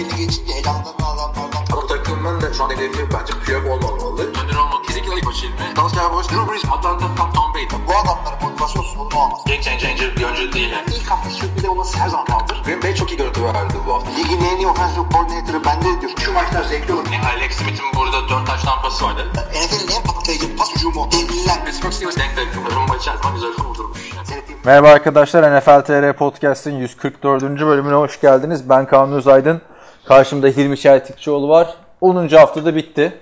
belli geçince elanlarını alanlardan Ama takımın da şu an hedefi bence Piyok olmamalı. Önder olmak kesinlikle ilk başı ilmi. Dallas Cowboys, Drew Brees, Atlanta, Tom, Tom Brady. bu adamların motivasyon sorunu olmaz. Game changer bir oyuncu değil yani. İlk hafta sürpriz olması her zaman kaldır. Green Bay çok iyi görüntü verdi bu hafta. Ligin en iyi offensive coordinator'ı bende diyor. Şu maçlar zevkli olur. Yani Alex Smith'in burada 4 taş tampası vardı. NFL'in en patlayıcı pas hücumu. Devliler. Pittsburgh Steelers denk denk. Rumba içer zaman güzel kurdurmuş. Merhaba arkadaşlar NFL TR Podcast'ın 144. bölümüne hoş geldiniz. Ben Kaan Özaydın. Karşımda Hilmi Çeltikçioğlu var. 10. haftada bitti.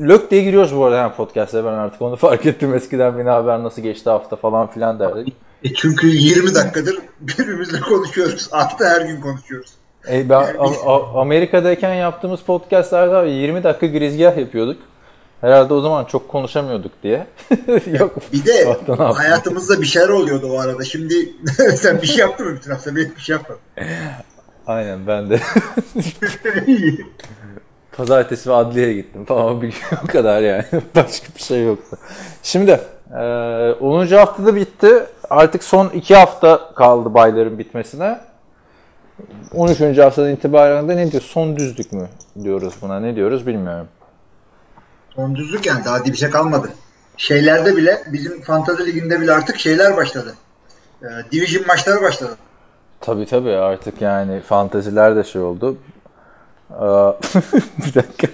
Lök diye giriyoruz bu arada yani podcast'e ben artık onu fark ettim. Eskiden bir haber nasıl geçti hafta falan filan derdik. E çünkü 20 dakikadır birbirimizle konuşuyoruz. Hatta her gün konuşuyoruz. E ben A- Amerika'dayken yaptığımız podcast'larda 20 dakika girizgah yapıyorduk. Herhalde o zaman çok konuşamıyorduk diye. Yok. Bir de hayatımızda bir şeyler oluyordu o arada. Şimdi sen bir şey yaptın mı bütün hafta? Ben hiçbir şey yapmadım. Aynen ben de. Pazartesi ve adliyeye gittim falan bir o kadar yani. Başka bir şey yoktu. Şimdi e, 10. haftada bitti. Artık son 2 hafta kaldı bayların bitmesine. 13. haftadan itibaren de ne diyor? Son düzlük mü diyoruz buna? Ne diyoruz bilmiyorum. Son düzlük yani daha bir şey kalmadı. Şeylerde bile bizim Fantasy Ligi'nde bile artık şeyler başladı. Ee, division maçları başladı. Tabii tabii artık yani fanteziler de şey oldu. Bir dakika.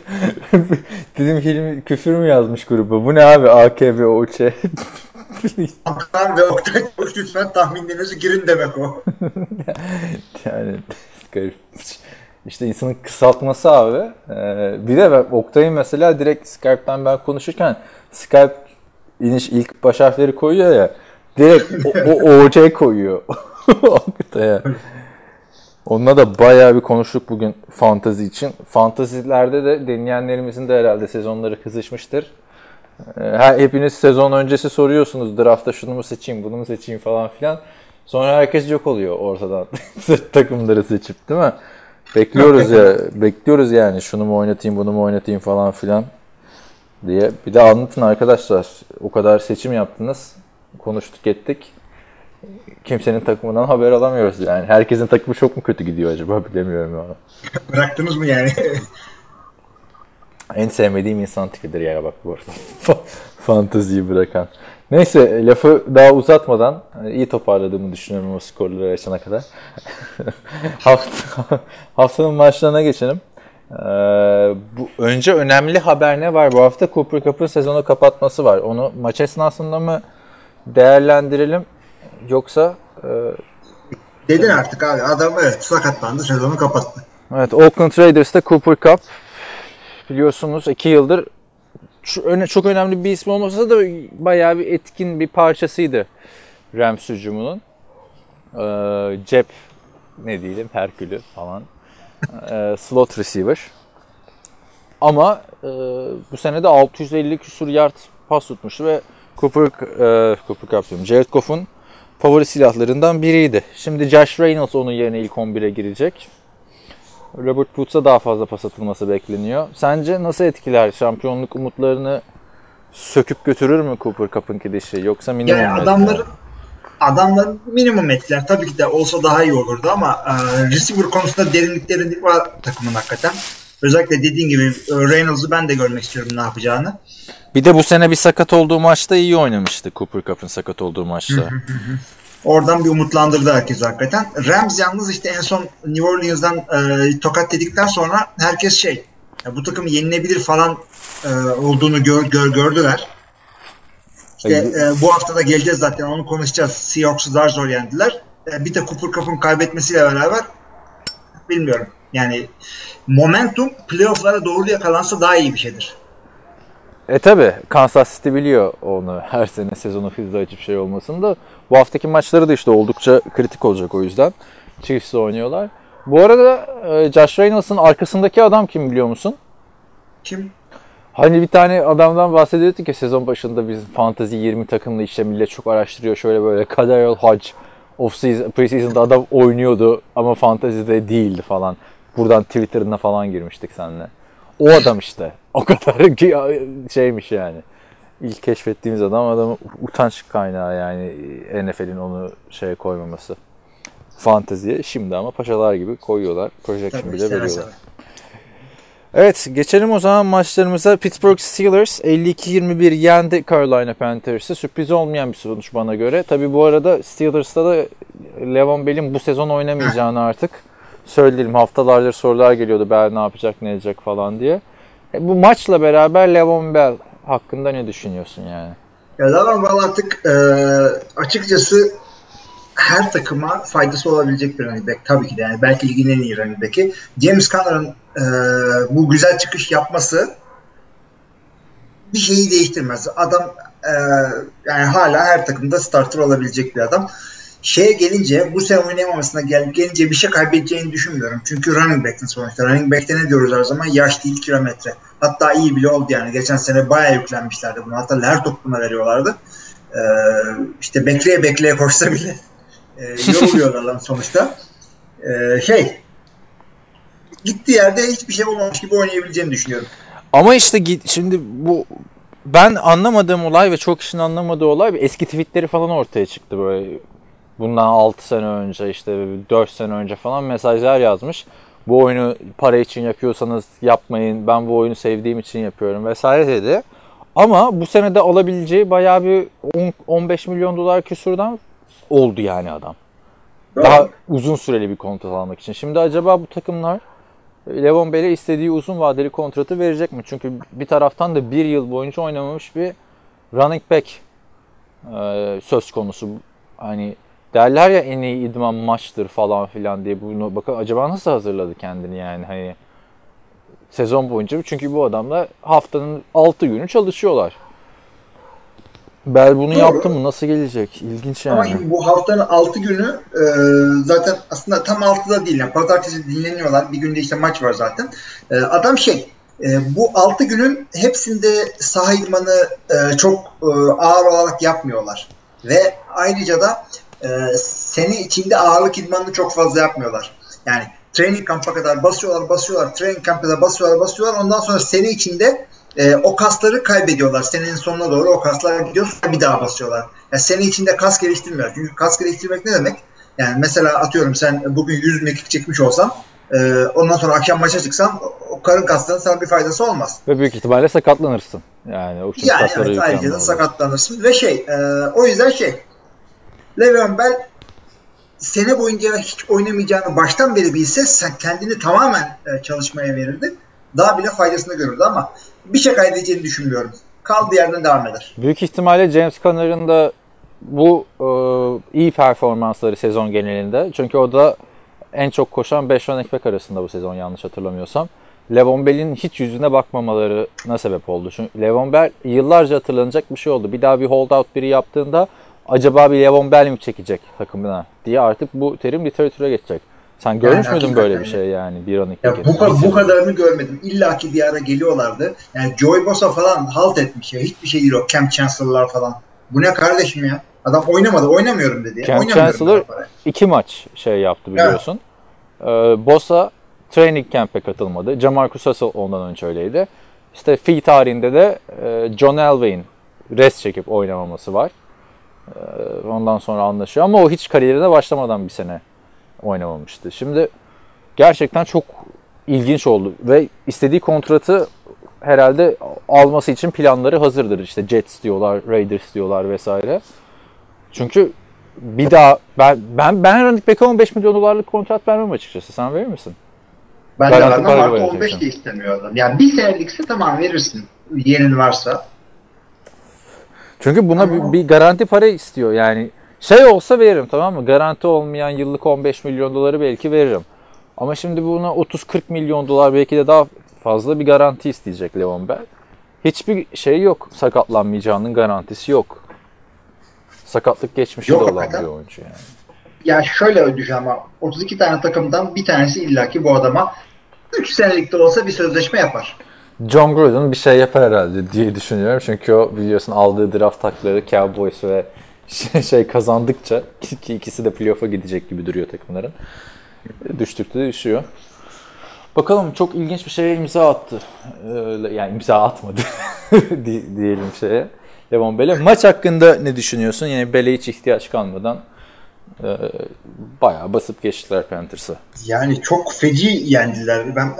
Dedim Hilmi küfür mü yazmış gruba? Bu ne abi? AKB, OÇ. Hakan ve Oktay Koç lütfen tahminlerinizi girin demek o. yani garip. İşte insanın kısaltması abi. Ee, bir de ben Oktay'ın mesela direkt Skype'tan ben konuşurken Skype iniş ilk baş harfleri koyuyor ya. Direkt o, o OC koyuyor. Onunla da bayağı bir konuştuk bugün fantazi için. Fantazilerde de dinleyenlerimizin de herhalde sezonları kızışmıştır. Ee, her- hepiniz sezon öncesi soruyorsunuz draftta şunu mu seçeyim bunu mu seçeyim falan filan. Sonra herkes yok oluyor ortadan takımları seçip değil mi? Bekliyoruz ya bekliyoruz yani şunu mu oynatayım bunu mu oynatayım falan filan diye. Bir de anlatın arkadaşlar o kadar seçim yaptınız konuştuk ettik. Kimsenin takımından haber alamıyoruz yani. Herkesin takımı çok mu kötü gidiyor acaba bilemiyorum ya. Bıraktınız mı yani? En sevmediğim insan tipidir ya bak bu arada. Fanteziyi bırakan. Neyse lafı daha uzatmadan hani iyi toparladığımı düşünüyorum o skorları açana kadar. Hafta, haftanın maçlarına geçelim. Ee, bu önce önemli haber ne var bu hafta? Cooper Cup'ın sezonu kapatması var. Onu maç esnasında mı değerlendirelim yoksa e, Dedin artık abi. Adam evet sakatlandı sezonu kapattı. Evet, Oakland Raiders'ta Cooper Cup biliyorsunuz 2 yıldır çok önemli bir ismi olmasa da bayağı bir etkin bir parçasıydı Rams hücumunun. Ee, cep ne diyelim Herkülü falan. Ee, slot receiver. Ama e, bu sene de 650 küsur yard pas tutmuştu ve Cooper, e, Cooper Cup diyorum. Jared Goff'un favori silahlarından biriydi. Şimdi Josh Reynolds onun yerine ilk 11'e girecek. Robert Woods'a daha fazla pas atılması bekleniyor. Sence nasıl etkiler? Şampiyonluk umutlarını söküp götürür mü Cooper Cup'ın gidişi? Yoksa minimum Yani adamların adamların minimum etkiler. Tabii ki de olsa daha iyi olurdu ama e, receiver konusunda derinlik derinlik var takımın hakikaten. Özellikle dediğin gibi e, Reynolds'ı ben de görmek istiyorum ne yapacağını. Bir de bu sene bir sakat olduğu maçta iyi oynamıştı Cooper Cup'ın sakat olduğu maçta. Oradan bir umutlandırdı herkes hakikaten. Rams yalnız işte en son New Orleans'dan e, tokat dedikten sonra herkes şey ya bu takım yenilebilir falan e, olduğunu gör, gör- gördüler. İşte e, bu hafta da geleceğiz zaten onu konuşacağız. Seahawks'u zar zor yendiler. E, bir de Cooper Cup'ın kaybetmesiyle beraber bilmiyorum. Yani momentum playoff'lara doğru yakalansa daha iyi bir şeydir. E tabi Kansas City biliyor onu her sene sezonu hızlı açıp şey olmasını da. Bu haftaki maçları da işte oldukça kritik olacak o yüzden. Chiefs'le oynuyorlar. Bu arada e, Josh Reynolds'ın arkasındaki adam kim biliyor musun? Kim? Hani bir tane adamdan bahsediyorduk ya sezon başında biz fantasy 20 takımlı işte millet çok araştırıyor şöyle böyle Kaderel Hodge off season, preseason'da adam oynuyordu ama fantasy'de değildi falan. Buradan Twitter'ına falan girmiştik seninle. O adam işte. O kadar ki şeymiş yani. İlk keşfettiğimiz adam adam utanç kaynağı yani NFL'in onu şeye koymaması. fanteziye. Şimdi ama paşalar gibi koyuyorlar. Projection Tabii, bile seve veriyorlar. Evet geçelim o zaman maçlarımıza. Pittsburgh Steelers 52-21 yendi Carolina Panthers'ı. Sürpriz olmayan bir sonuç bana göre. Tabi bu arada Steelers'ta da Levon Bell'in bu sezon oynamayacağını artık söyleyelim. Haftalardır sorular geliyordu Bell ne yapacak ne edecek falan diye. E, bu maçla beraber Levon Bell hakkında ne düşünüyorsun yani? Ya Lavon Ball artık e, açıkçası her takıma faydası olabilecek bir running back. Tabii ki de yani belki ligin en iyi running back'i. James Conner'ın e, bu güzel çıkış yapması bir şeyi değiştirmez. Adam e, yani hala her takımda starter olabilecek bir adam. Şeye gelince bu sene oynayamamasına gel, gelince bir şey kaybedeceğini düşünmüyorum. Çünkü running back'in sonuçta. Running back'te ne diyoruz her zaman? Yaş değil kilometre. Hatta iyi bile oldu yani. Geçen sene bayağı yüklenmişlerdi buna. Hatta her topuna veriyorlardı. Ee, işte bekleye bekleye koşsa bile e, yoruluyor adam sonuçta. Ee, şey gittiği yerde hiçbir şey olmamış gibi oynayabileceğini düşünüyorum. Ama işte şimdi bu ben anlamadığım olay ve çok kişinin anlamadığı olay eski tweetleri falan ortaya çıktı böyle. Bundan 6 sene önce işte 4 sene önce falan mesajlar yazmış. Bu oyunu para için yapıyorsanız yapmayın. Ben bu oyunu sevdiğim için yapıyorum vesaire dedi. Ama bu sene de alabileceği bayağı bir 10, 15 milyon dolar küsurdan oldu yani adam. Daha uzun süreli bir kontrat almak için. Şimdi acaba bu takımlar Levon Bell'e istediği uzun vadeli kontratı verecek mi? Çünkü bir taraftan da bir yıl boyunca oynamamış bir running back söz konusu. Hani derler ya en iyi idman maçtır falan filan diye bunu bakın acaba nasıl hazırladı kendini yani hani sezon boyunca çünkü bu adamla haftanın 6 günü çalışıyorlar. Bel bunu Doğru. yaptı mı? Nasıl gelecek? İlginç Ama yani. şimdi bu haftanın 6 günü e, zaten aslında tam 6'da değil. Yani pazartesi dinleniyorlar. Bir günde işte maç var zaten. E, adam şey e, bu 6 günün hepsinde saha idmanı e, çok e, ağır olarak yapmıyorlar. Ve ayrıca da e, sene içinde ağırlık idmanını çok fazla yapmıyorlar. Yani training kamp'a kadar basıyorlar, basıyorlar, training kamp'a kadar basıyorlar, basıyorlar. Ondan sonra sene içinde e, o kasları kaybediyorlar. Senenin sonuna doğru o kaslar gidiyor sonra bir daha basıyorlar. Yani sene içinde kas geliştirmiyor. Çünkü kas geliştirmek ne demek? Yani mesela atıyorum sen bugün 100 mekik çekmiş olsan e, ondan sonra akşam maça çıksan o karın kaslarının sana bir faydası olmaz. Ve büyük ihtimalle sakatlanırsın. Yani o Yani evet ayrıca da sakatlanırsın ve şey e, o yüzden şey Le'Veon Bell sene boyunca hiç oynamayacağını baştan beri bilse sen kendini tamamen e, çalışmaya verirdi. Daha bile faydasını görürdü ama bir şey kaybedeceğini düşünmüyorum. Kaldığı yerden devam eder. Büyük ihtimalle James Conner'ın da bu e, iyi performansları sezon genelinde. Çünkü o da en çok koşan 5 running back arasında bu sezon yanlış hatırlamıyorsam. Levon Bell'in hiç yüzüne bakmamalarına sebep oldu. Çünkü Levon Bell yıllarca hatırlanacak bir şey oldu. Bir daha bir holdout biri yaptığında acaba bir Levon Bell mi çekecek takımına diye artık bu terim literatüre geçecek. Sen görmüş müydün hakikaten böyle bir şey yani bir running Ya back bu, bu kadarını görmedim. İlla ki bir ara geliyorlardı. Yani Joey Bosa falan halt etmiş ya. Hiçbir şey o. Cam Chancellor'lar falan. Bu ne kardeşim ya? Adam oynamadı. Oynamıyorum dedi. ya. Cam Chancellor iki maç şey yaptı biliyorsun. Ee, Bosa training camp'e katılmadı. Jamarcus Russell ondan önce öyleydi. İşte fi tarihinde de e, John Elway'in rest çekip oynamaması var. Ee, ondan sonra anlaşıyor ama o hiç kariyerine başlamadan bir sene oynamamıştı. Şimdi gerçekten çok ilginç oldu ve istediği kontratı herhalde alması için planları hazırdır. İşte Jets diyorlar, Raiders diyorlar vesaire. Çünkü bir daha ben ben ben running back'e 15 milyon dolarlık kontrat vermem açıkçası. Sen verir misin? Ben de artı vereceksin. 15 de istemiyor adam. Yani bir senelikse tamam verirsin. Yerin varsa. Çünkü buna bir, bir garanti para istiyor. Yani şey olsa veririm tamam mı? Garanti olmayan yıllık 15 milyon doları belki veririm. Ama şimdi buna 30-40 milyon dolar belki de daha fazla bir garanti isteyecek Leon Bell. Hiçbir şey yok. Sakatlanmayacağının garantisi yok. Sakatlık geçmişi Yok de olan hakikaten. bir oyuncu yani. Ya şöyle ödeyeceğim ama 32 tane takımdan bir tanesi illaki bu adama 3 senelik de olsa bir sözleşme yapar. John Gruden bir şey yapar herhalde diye düşünüyorum. Çünkü o biliyorsun aldığı draft takları Cowboys ve şey, şey kazandıkça ki ikisi de playoff'a gidecek gibi duruyor takımların. Düştükçe düşüyor. Bakalım çok ilginç bir şeye imza attı. Öyle, yani imza atmadı di- diyelim şeye. Levon Bell'e. Maç hakkında ne düşünüyorsun? Yani Bell'e hiç ihtiyaç kalmadan Ee, bayağı basıp geçtiler Panthers'ı. Yani çok feci yendiler. Ben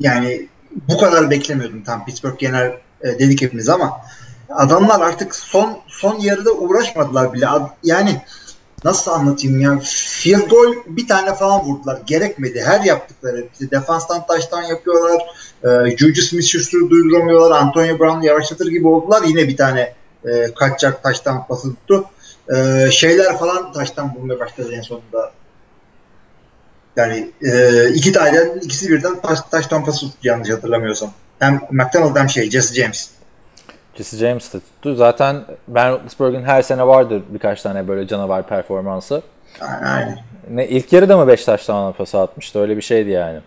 yani bu kadar beklemiyordum tam Pittsburgh yener e, dedik hepimiz ama adamlar artık son son yarıda uğraşmadılar bile. Yani nasıl anlatayım ya field goal bir tane falan vurdular. Gerekmedi. Her yaptıkları işte defanstan taştan yapıyorlar. E, Juju Smith-Schuster'ı durduramıyorlar. Antonio Brown yavaşlatır gibi oldular. Yine bir tane e, kaçacak taştan pası tuttu. E, şeyler falan taştan vurmaya başladı en sonunda. Yani e, iki tane ikisi birden taş, taş tampası tuttu yanlış hatırlamıyorsam. Hem McDonald hem şey Jesse James. Jesse James de tuttu. Zaten Ben Roethlisberger'in her sene vardır birkaç tane böyle canavar performansı. Aynen. Ne ilk yarıda mı 5 taştan pası atmıştı? Öyle bir şeydi yani.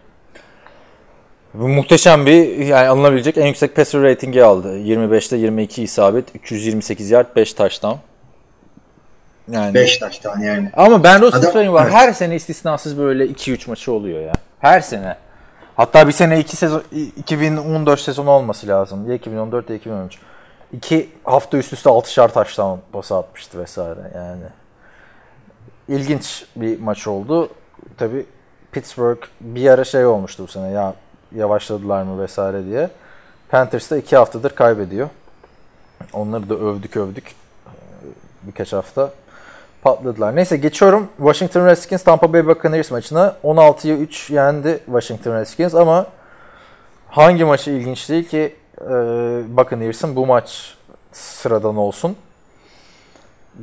Bu muhteşem bir yani alınabilecek en yüksek passer ratingi aldı. 25'te 22 isabet, 228 yard, 5 taştan. Yani 5 taştan yani. Ama Ben Roethlisberger'in var. Evet. Her sene istisnasız böyle 2-3 maçı oluyor ya. Her sene. Hatta bir sene 2 sezon 2014 sezonu olması lazım. Ya 2014 ya 2013. 2 hafta üst üste 6'şar taştan pası atmıştı vesaire yani. İlginç bir maç oldu. Tabi Pittsburgh bir ara şey olmuştu bu sene ya yavaşladılar mı vesaire diye. Panthers da 2 haftadır kaybediyor. Onları da övdük övdük Ee, birkaç hafta patladılar. Neyse geçiyorum. Washington Redskins Tampa Bay Buccaneers maçına 16'ya 3 yendi Washington Redskins ama hangi maçı ilginç değil ki e, Buccaneers'ın bu maç sıradan olsun.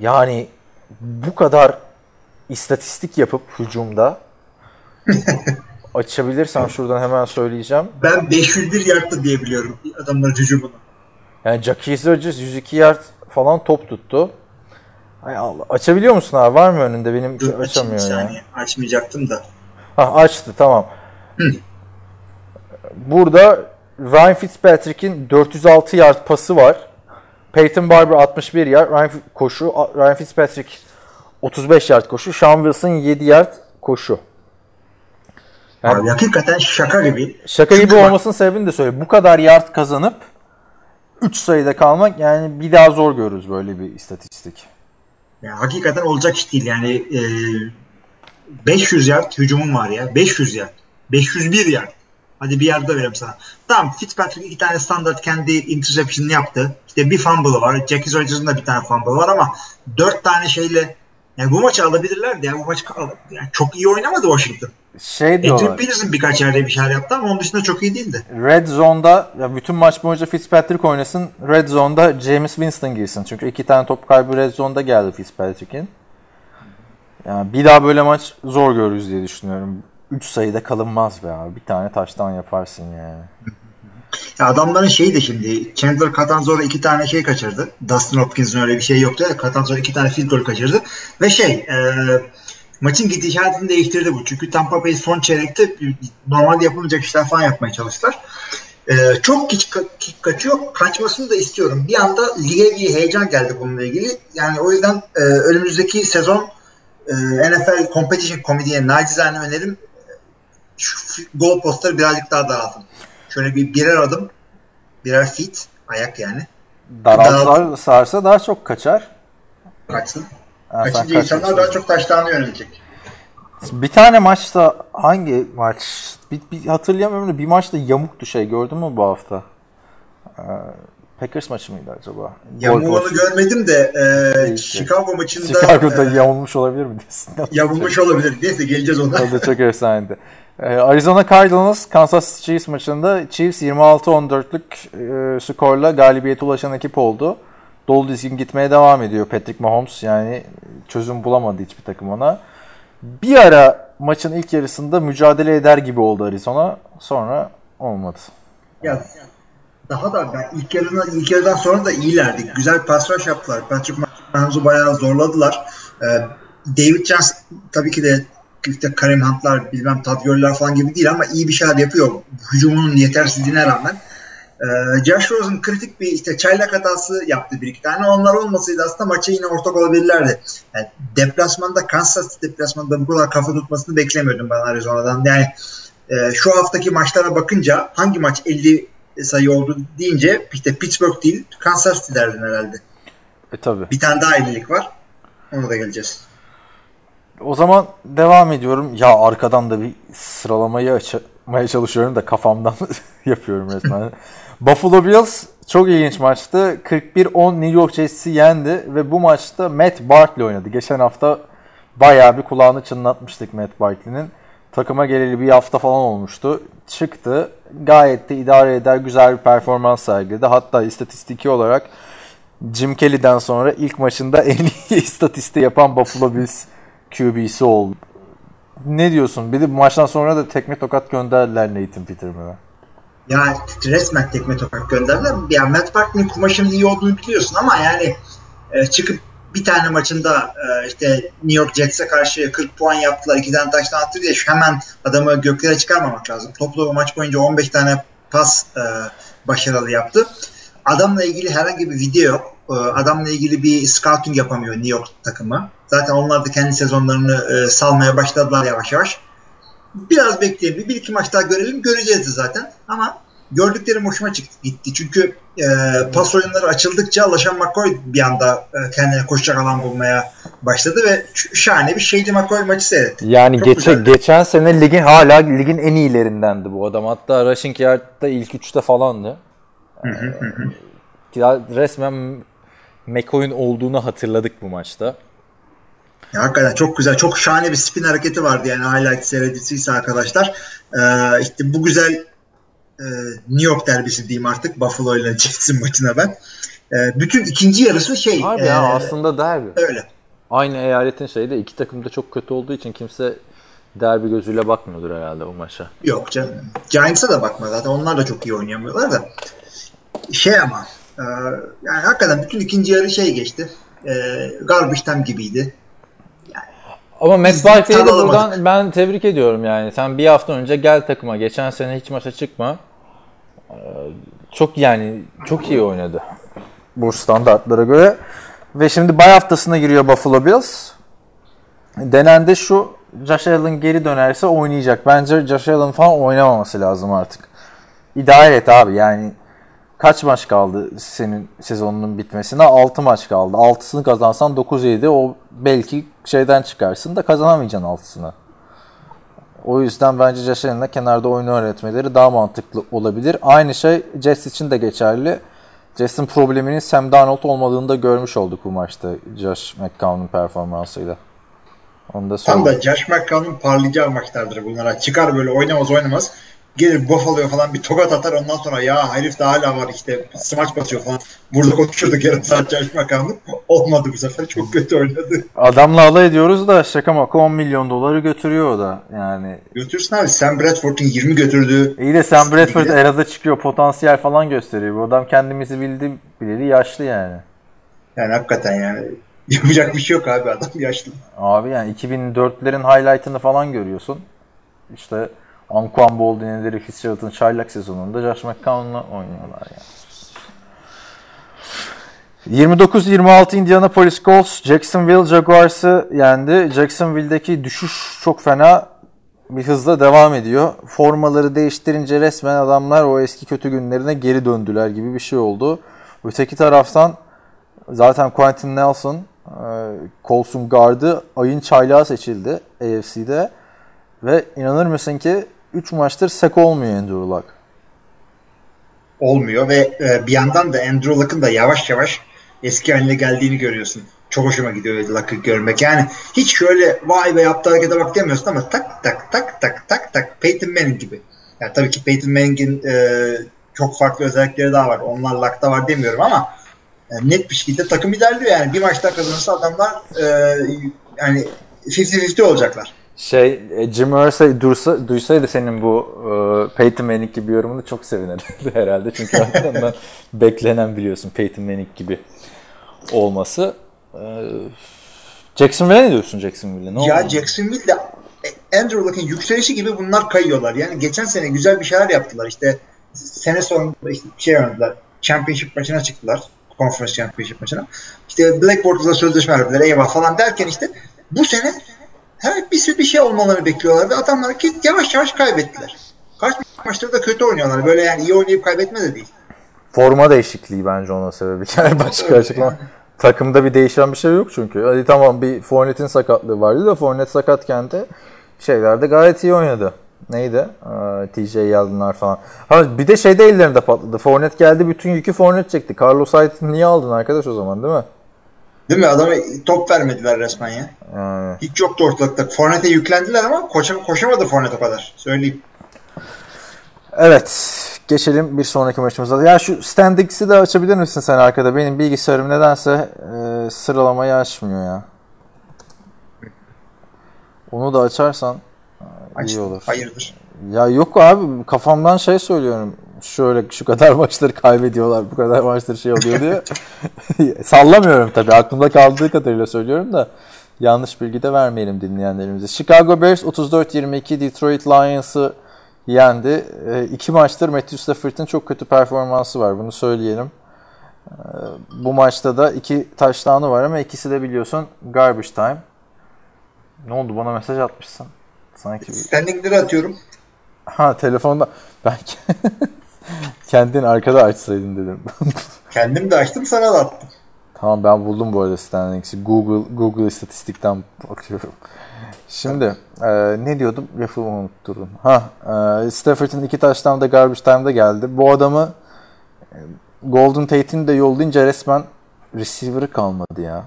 Yani bu kadar istatistik yapıp hücumda açabilirsem şuradan hemen söyleyeceğim. Ben 501 yardtı diye biliyorum adamların hücumunu. Yani Jackie Rodgers 102 yard falan top tuttu. Hay Allah. Açabiliyor musun abi? Var mı önünde? Benim Dur açamıyor ya. saniye. Açmayacaktım da. Ha açtı tamam. Burada Ryan Fitzpatrick'in 406 yard pası var. Peyton Barber 61 yard, Ryan koşu, Ryan Fitzpatrick 35 yard koşu, Sean Wilson 7 yard koşu. Yani- Abi, hakikaten şaka gibi. Şaka gibi Çünkü bak- olmasının sebebini de söyleyeyim. Bu kadar yard kazanıp 3 sayıda kalmak yani bir daha zor görürüz böyle bir istatistik. Ya, hakikaten olacak iş değil yani. E, 500 yard hücumum var ya. 500 yard. 501 yard. Hadi bir yarda vereyim sana. Tamam Fitzpatrick iki tane standart kendi interception'ını yaptı. İşte bir fumble'ı var. Jackie Rodgers'ın da bir tane fumble'ı var ama dört tane şeyle yani bu maçı alabilirlerdi ya. Bu maçı al- yani çok iyi oynamadı Washington. Şey Adrian diyorlar. Peterson birkaç yerde bir şeyler yaptı ama onun dışında çok iyi değildi. Red Zone'da ya bütün maç boyunca Fitzpatrick oynasın. Red Zone'da James Winston girsin. Çünkü iki tane top kaybı Red Zone'da geldi Fitzpatrick'in. Yani bir daha böyle maç zor görürüz diye düşünüyorum. 3 sayıda kalınmaz be abi. Bir tane taştan yaparsın yani. Ya adamların şeyi de şimdi Chandler Catanzaro iki tane şey kaçırdı. Dustin Hopkins'in öyle bir şey yoktu. Catanzaro iki tane field goal kaçırdı. Ve şey e, maçın gidişatını değiştirdi bu. Çünkü Tampa Bay son çeyrekte normalde yapılmayacak işler falan yapmaya çalıştılar. E, çok kick, kick kaçıyor. Kaçmasını da istiyorum. Bir anda lige bir heyecan geldi bununla ilgili. Yani o yüzden e, önümüzdeki sezon e, NFL Competition Committee'ye nacizane önerim şu goal postları birazcık daha dağıtın. Şöyle bir birer adım, birer feet, ayak yani. Daraltlar sarsa daha çok kaçar. Kaçsın. Ha, Kaçınca insanlar daha çok taşlarına yönelecek. Bir tane maçta hangi maç? Bir, bir hatırlayamıyorum da bir maçta yamuktu şey gördün mü bu hafta? Ee, Packers maçı mıydı acaba? Yamuğunu görmedim de e, Chicago maçında Chicago'da e, yamulmuş olabilir mi diyorsun? yamulmuş olabilir. Neyse geleceğiz ona. O da çok efsaneydi. Ee, Arizona Cardinals Kansas City Chiefs maçında Chiefs 26-14'lük e, skorla galibiyete ulaşan ekip oldu. Dolu dizgin gitmeye devam ediyor Patrick Mahomes. Yani çözüm bulamadı hiçbir takım ona. Bir ara maçın ilk yarısında mücadele eder gibi oldu Arizona. Sonra olmadı. Ya, daha da ben ilk yarına ilk yarıdan sonra da iyilerdi. Güzel pas rush yaptılar. Patrick Mahomes'u bayağı zorladılar. Ee, David Jones tabii ki de işte Karim Hunt'lar bilmem Todd Gurley'ler falan gibi değil ama iyi bir şeyler yapıyor. Hücumunun yetersizliğine rağmen. Ee, Josh Rosen kritik bir işte çaylak hatası yaptı bir iki tane. Onlar olmasaydı aslında maça yine ortak olabilirlerdi. Yani deplasmanda Kansas City deplasmanda bu kadar kafa tutmasını beklemiyordum ben Arizona'dan. Yani e, şu haftaki maçlara bakınca hangi maç 50 sayı oldu deyince işte Pittsburgh değil Kansas City derdin herhalde. E tabi. Bir tane daha 50'lik var. Ona da geleceğiz. O zaman devam ediyorum. Ya arkadan da bir sıralamayı açmaya çalışıyorum da kafamdan yapıyorum resmen. Buffalo Bills çok ilginç maçtı. 41-10 New York Jets'i yendi ve bu maçta Matt Barkley oynadı. Geçen hafta bayağı bir kulağını çınlatmıştık Matt Barkley'nin. Takıma geleli bir hafta falan olmuştu. Çıktı. Gayet de idare eder güzel bir performans sergiledi. Hatta istatistiki olarak Jim Kelly'den sonra ilk maçında en iyi istatistiği yapan Buffalo Bills QB'si oldu. Ne diyorsun? Bir de bu maçtan sonra da tekme tokat gönderdiler Nathan Peterman'a. Ya resmen tekme tokat gönderdiler. Ya Matt Barkley'in kumaşının iyi olduğunu biliyorsun ama yani e, çıkıp bir tane maçında e, işte New York Jets'e karşı 40 puan yaptılar. iki tane taştan attı diye hemen adamı göklere çıkarmamak lazım. Toplu maç boyunca 15 tane pas e, başarılı yaptı. Adamla ilgili herhangi bir video yok. E, adamla ilgili bir scouting yapamıyor New York takımı. Zaten onlar da kendi sezonlarını e, salmaya başladılar yavaş yavaş. Biraz bekleyelim. Bir iki maç daha görelim. Göreceğiz de zaten. Ama gördüklerim hoşuma çıktı gitti. Çünkü e, pas oyunları açıldıkça Laşan McCoy bir anda e, kendine koşacak alan bulmaya başladı ve şahane bir Shady McCoy maçı seyretti. Yani geçe, geçen sene ligin hala ligin en iyilerindendi bu adam. Hatta rushing yard'da ilk üçte falandı. Hı hı hı. Ya resmen McCoy'un olduğunu hatırladık bu maçta. Ya, hakikaten çok güzel, çok şahane bir spin hareketi vardı yani highlight seyredildiyse arkadaşlar. Ee, işte bu güzel e, New York derbisi diyeyim artık Buffalo ile Jets'in maçına ben. E, bütün ikinci yarısı şey. Abi e, ya aslında derbi. Öyle. Aynı eyaletin şeyde iki takım da çok kötü olduğu için kimse derbi gözüyle bakmıyordur herhalde o maça. Yok canım. Giants'a da bakma zaten. Onlar da çok iyi oynayamıyorlar da. Şey ama e, yani hakikaten bütün ikinci yarı şey geçti. E, garbage time gibiydi. Ama Matt Barkley'i de buradan ben tebrik ediyorum yani. Sen bir hafta önce gel takıma. Geçen sene hiç maça çıkma. Çok yani çok iyi oynadı. Bu standartlara göre. Ve şimdi bay haftasına giriyor Buffalo Bills. Denendi şu Josh Allen geri dönerse oynayacak. Bence Josh Allen falan oynamaması lazım artık. İdare et abi yani kaç maç kaldı senin sezonunun bitmesine? 6 maç kaldı. 6'sını kazansan 9-7 o belki şeyden çıkarsın da kazanamayacaksın 6'sını. O yüzden bence Allen'a kenarda oyunu öğretmeleri daha mantıklı olabilir. Aynı şey Jets için de geçerli. Jets'in probleminin Sam Darnold olmadığını da görmüş olduk bu maçta Josh McCown'un performansıyla. Onu da Tam da Josh McCown'un parlayacağı maçlardır bunlara. Çıkar böyle oynamaz oynamaz gelir Buffalo'ya falan bir tokat atar ondan sonra ya herif de hala var işte smaç basıyor falan. Burada konuşurduk yarım saat çalışma kaldı. Olmadı bu sefer çok kötü oynadı. Adamla alay ediyoruz da şaka maka 10 milyon doları götürüyor o da yani. Götürsün abi Sam Bradford'un 20 götürdüğü. İyi de Sam Bradford arada çıkıyor potansiyel falan gösteriyor. Bu adam kendimizi bildi bileli yaşlı yani. Yani hakikaten yani yapacak bir şey yok abi adam yaşlı. Abi yani 2004'lerin highlight'ını falan görüyorsun. İşte Anquan Bolden'leri Fitzgerald'ın çaylak sezonunda Josh McCown'la oynuyorlar yani. 29-26 Indianapolis Colts Jacksonville Jaguars'ı yendi. Jacksonville'deki düşüş çok fena bir hızla devam ediyor. Formaları değiştirince resmen adamlar o eski kötü günlerine geri döndüler gibi bir şey oldu. Öteki taraftan zaten Quentin Nelson e, Colts'un gardı ayın çaylağı seçildi AFC'de. Ve inanır mısın ki 3 maçtır sek olmuyor Andrew Luck. Olmuyor ve e, bir yandan da Andrew Luck'ın da yavaş yavaş eski haline geldiğini görüyorsun. Çok hoşuma gidiyor Luck'ı görmek. Yani hiç şöyle vay be yaptığı harekete bak demiyorsun ama tak tak tak tak tak tak Peyton Manning gibi. Yani tabii ki Peyton Manning'in e, çok farklı özellikleri daha var. Onlar Luck'ta var demiyorum ama yani e, net bir şekilde takım ilerliyor yani. Bir maçta kazanırsa adamlar e, yani 50-50 olacaklar. Şey e, Jim Irsay dursa, duysaydı senin bu e, Peyton Manning gibi yorumunu çok sevinirdi herhalde. Çünkü ondan beklenen biliyorsun Peyton Manning gibi olması. E, Jacksonville'e ne diyorsun Jacksonville'e? Ne ya Jacksonville'de Andrew Luck'ın yükselişi gibi bunlar kayıyorlar. Yani geçen sene güzel bir şeyler yaptılar. İşte sene sonunda işte şey oynadılar. Championship maçına çıktılar. Conference Championship maçına. İşte Blackboard'la sözleşme verdiler eyvah falan derken işte bu sene her bir sürü bir şey olmalarını bekliyorlardı. Adamlar ki yavaş yavaş kaybettiler. Kaç maçları da kötü oynuyorlar. Böyle yani iyi oynayıp kaybetme de değil. Forma değişikliği bence ona sebebi. Yani başka açıklama. takımda bir değişen bir şey yok çünkü. Hadi tamam bir Fournette'in sakatlığı vardı da Fournette sakatken de şeylerde gayet iyi oynadı. Neydi? Aa, TJ Yeldon'lar falan. Ha, bir de şeyde ellerinde patladı. Fournette geldi bütün yükü Fournette çekti. Carlos Hyde'ı niye aldın arkadaş o zaman değil mi? Değil mi? Adama top vermediler resmen ya. Yani. Hiç yoktu ortalıkta. Fornet'e yüklendiler ama koşa, koşamadı Fornet o kadar. Söyleyeyim. Evet. Geçelim bir sonraki maçımıza. Ya şu standings'i de açabilir misin sen arkada? Benim bilgisayarım nedense e, sıralamayı açmıyor ya. Onu da açarsan e, iyi Açtım. olur. Hayırdır. Ya yok abi kafamdan şey söylüyorum. Şöyle şu kadar maçları kaybediyorlar, bu kadar maçları şey oluyor diye. Sallamıyorum tabii. Aklımda kaldığı kadarıyla söylüyorum da yanlış bilgi de vermeyelim dinleyenlerimize. Chicago Bears 34-22 Detroit Lions'ı yendi. E, iki maçtır Matthew Stafford'ın çok kötü performansı var. Bunu söyleyelim. E, bu maçta da iki taştanı var ama ikisi de biliyorsun garbage time. Ne oldu bana mesaj atmışsın? Sanki bir... Standingleri atıyorum. Ha telefonda ben kendin arkada açsaydın dedim. Kendim de açtım sana da attım. tamam ben buldum bu arada standings'i. Google Google istatistikten bakıyorum. Şimdi e, ne diyordum? Lafı unutturdum. Ha, e, Stafford'ın iki taştan da garbage time'da geldi. Bu adamı e, Golden Tate'in de yollayınca resmen receiver'ı kalmadı ya.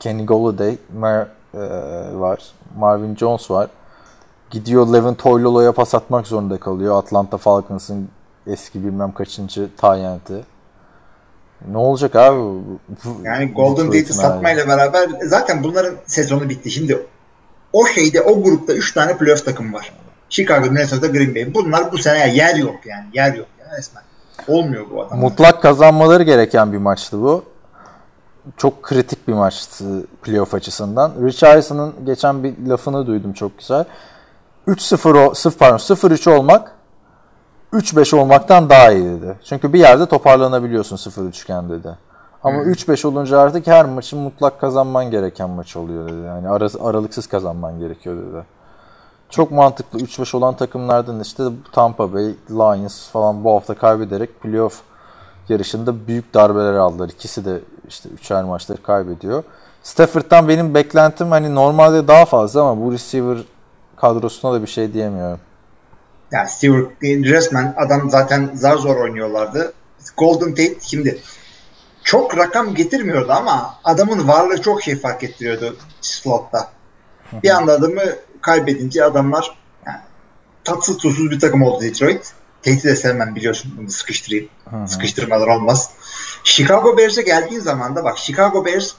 Kenny Golladay Mar, e, var. Marvin Jones var. Gidiyor Levin Toylolo'ya pas atmak zorunda kalıyor. Atlanta Falcons'ın eski bilmem kaçıncı tayyenti. Ne olacak abi? Yani Golden Detroit'in Tate'i hali? satmayla beraber zaten bunların sezonu bitti. Şimdi o şeyde o grupta 3 tane playoff takım var. Chicago, Minnesota, Green Bay. Bunlar bu sene yer yok yani. Yer yok yani resmen. Olmuyor bu adamlar. Mutlak kazanmaları gereken bir maçtı bu. Çok kritik bir maçtı playoff açısından. Rich Eison'ın geçen bir lafını duydum çok güzel. 3-0 o, 0 pardon 0-3 olmak 3-5 olmaktan daha iyi dedi. Çünkü bir yerde toparlanabiliyorsun 0-3 iken dedi. Ama 3-5 olunca artık her maçın mutlak kazanman gereken maç oluyor dedi. Yani ara- aralıksız kazanman gerekiyor dedi. Çok mantıklı. 3-5 olan takımlardan işte Tampa Bay, Lions falan bu hafta kaybederek playoff yarışında büyük darbeler aldılar. İkisi de işte üçer maçları kaybediyor. Stafford'dan benim beklentim hani normalde daha fazla ama bu receiver kadrosuna da bir şey diyemiyorum. Yani Stewart resmen adam zaten zar zor oynuyorlardı. Golden Tate şimdi çok rakam getirmiyordu ama adamın varlığı çok şey fark ettiriyordu slotta. Bir anda adamı kaybedince adamlar yani, tatsız tuzsuz bir takım oldu Detroit. Tate'i de sevmem biliyorsun. Bunu sıkıştırayım. Sıkıştırmalar olmaz. Chicago Bears'e geldiğin zaman da bak Chicago Bears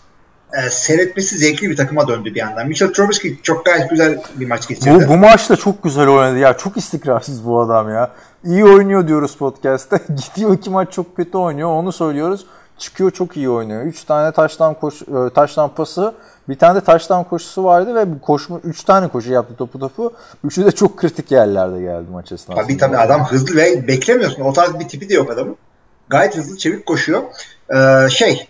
e, seyretmesi zevkli bir takıma döndü bir yandan. Mitchell Trubisky çok gayet güzel bir maç geçirdi. Bu, bu maçta çok güzel oynadı ya. Çok istikrarsız bu adam ya. İyi oynuyor diyoruz podcast'te. Gidiyor iki maç çok kötü oynuyor. Onu söylüyoruz. Çıkıyor çok iyi oynuyor. 3 tane taştan koş e, taştan pası, bir tane de taştan koşusu vardı ve bu koşma 3 tane koşu yaptı topu topu. Üçü de çok kritik yerlerde geldi maç esnasında. Tabii tabii adam hızlı ve beklemiyorsun. O tarz bir tipi de yok adamın. Gayet hızlı çevik koşuyor. Ee, şey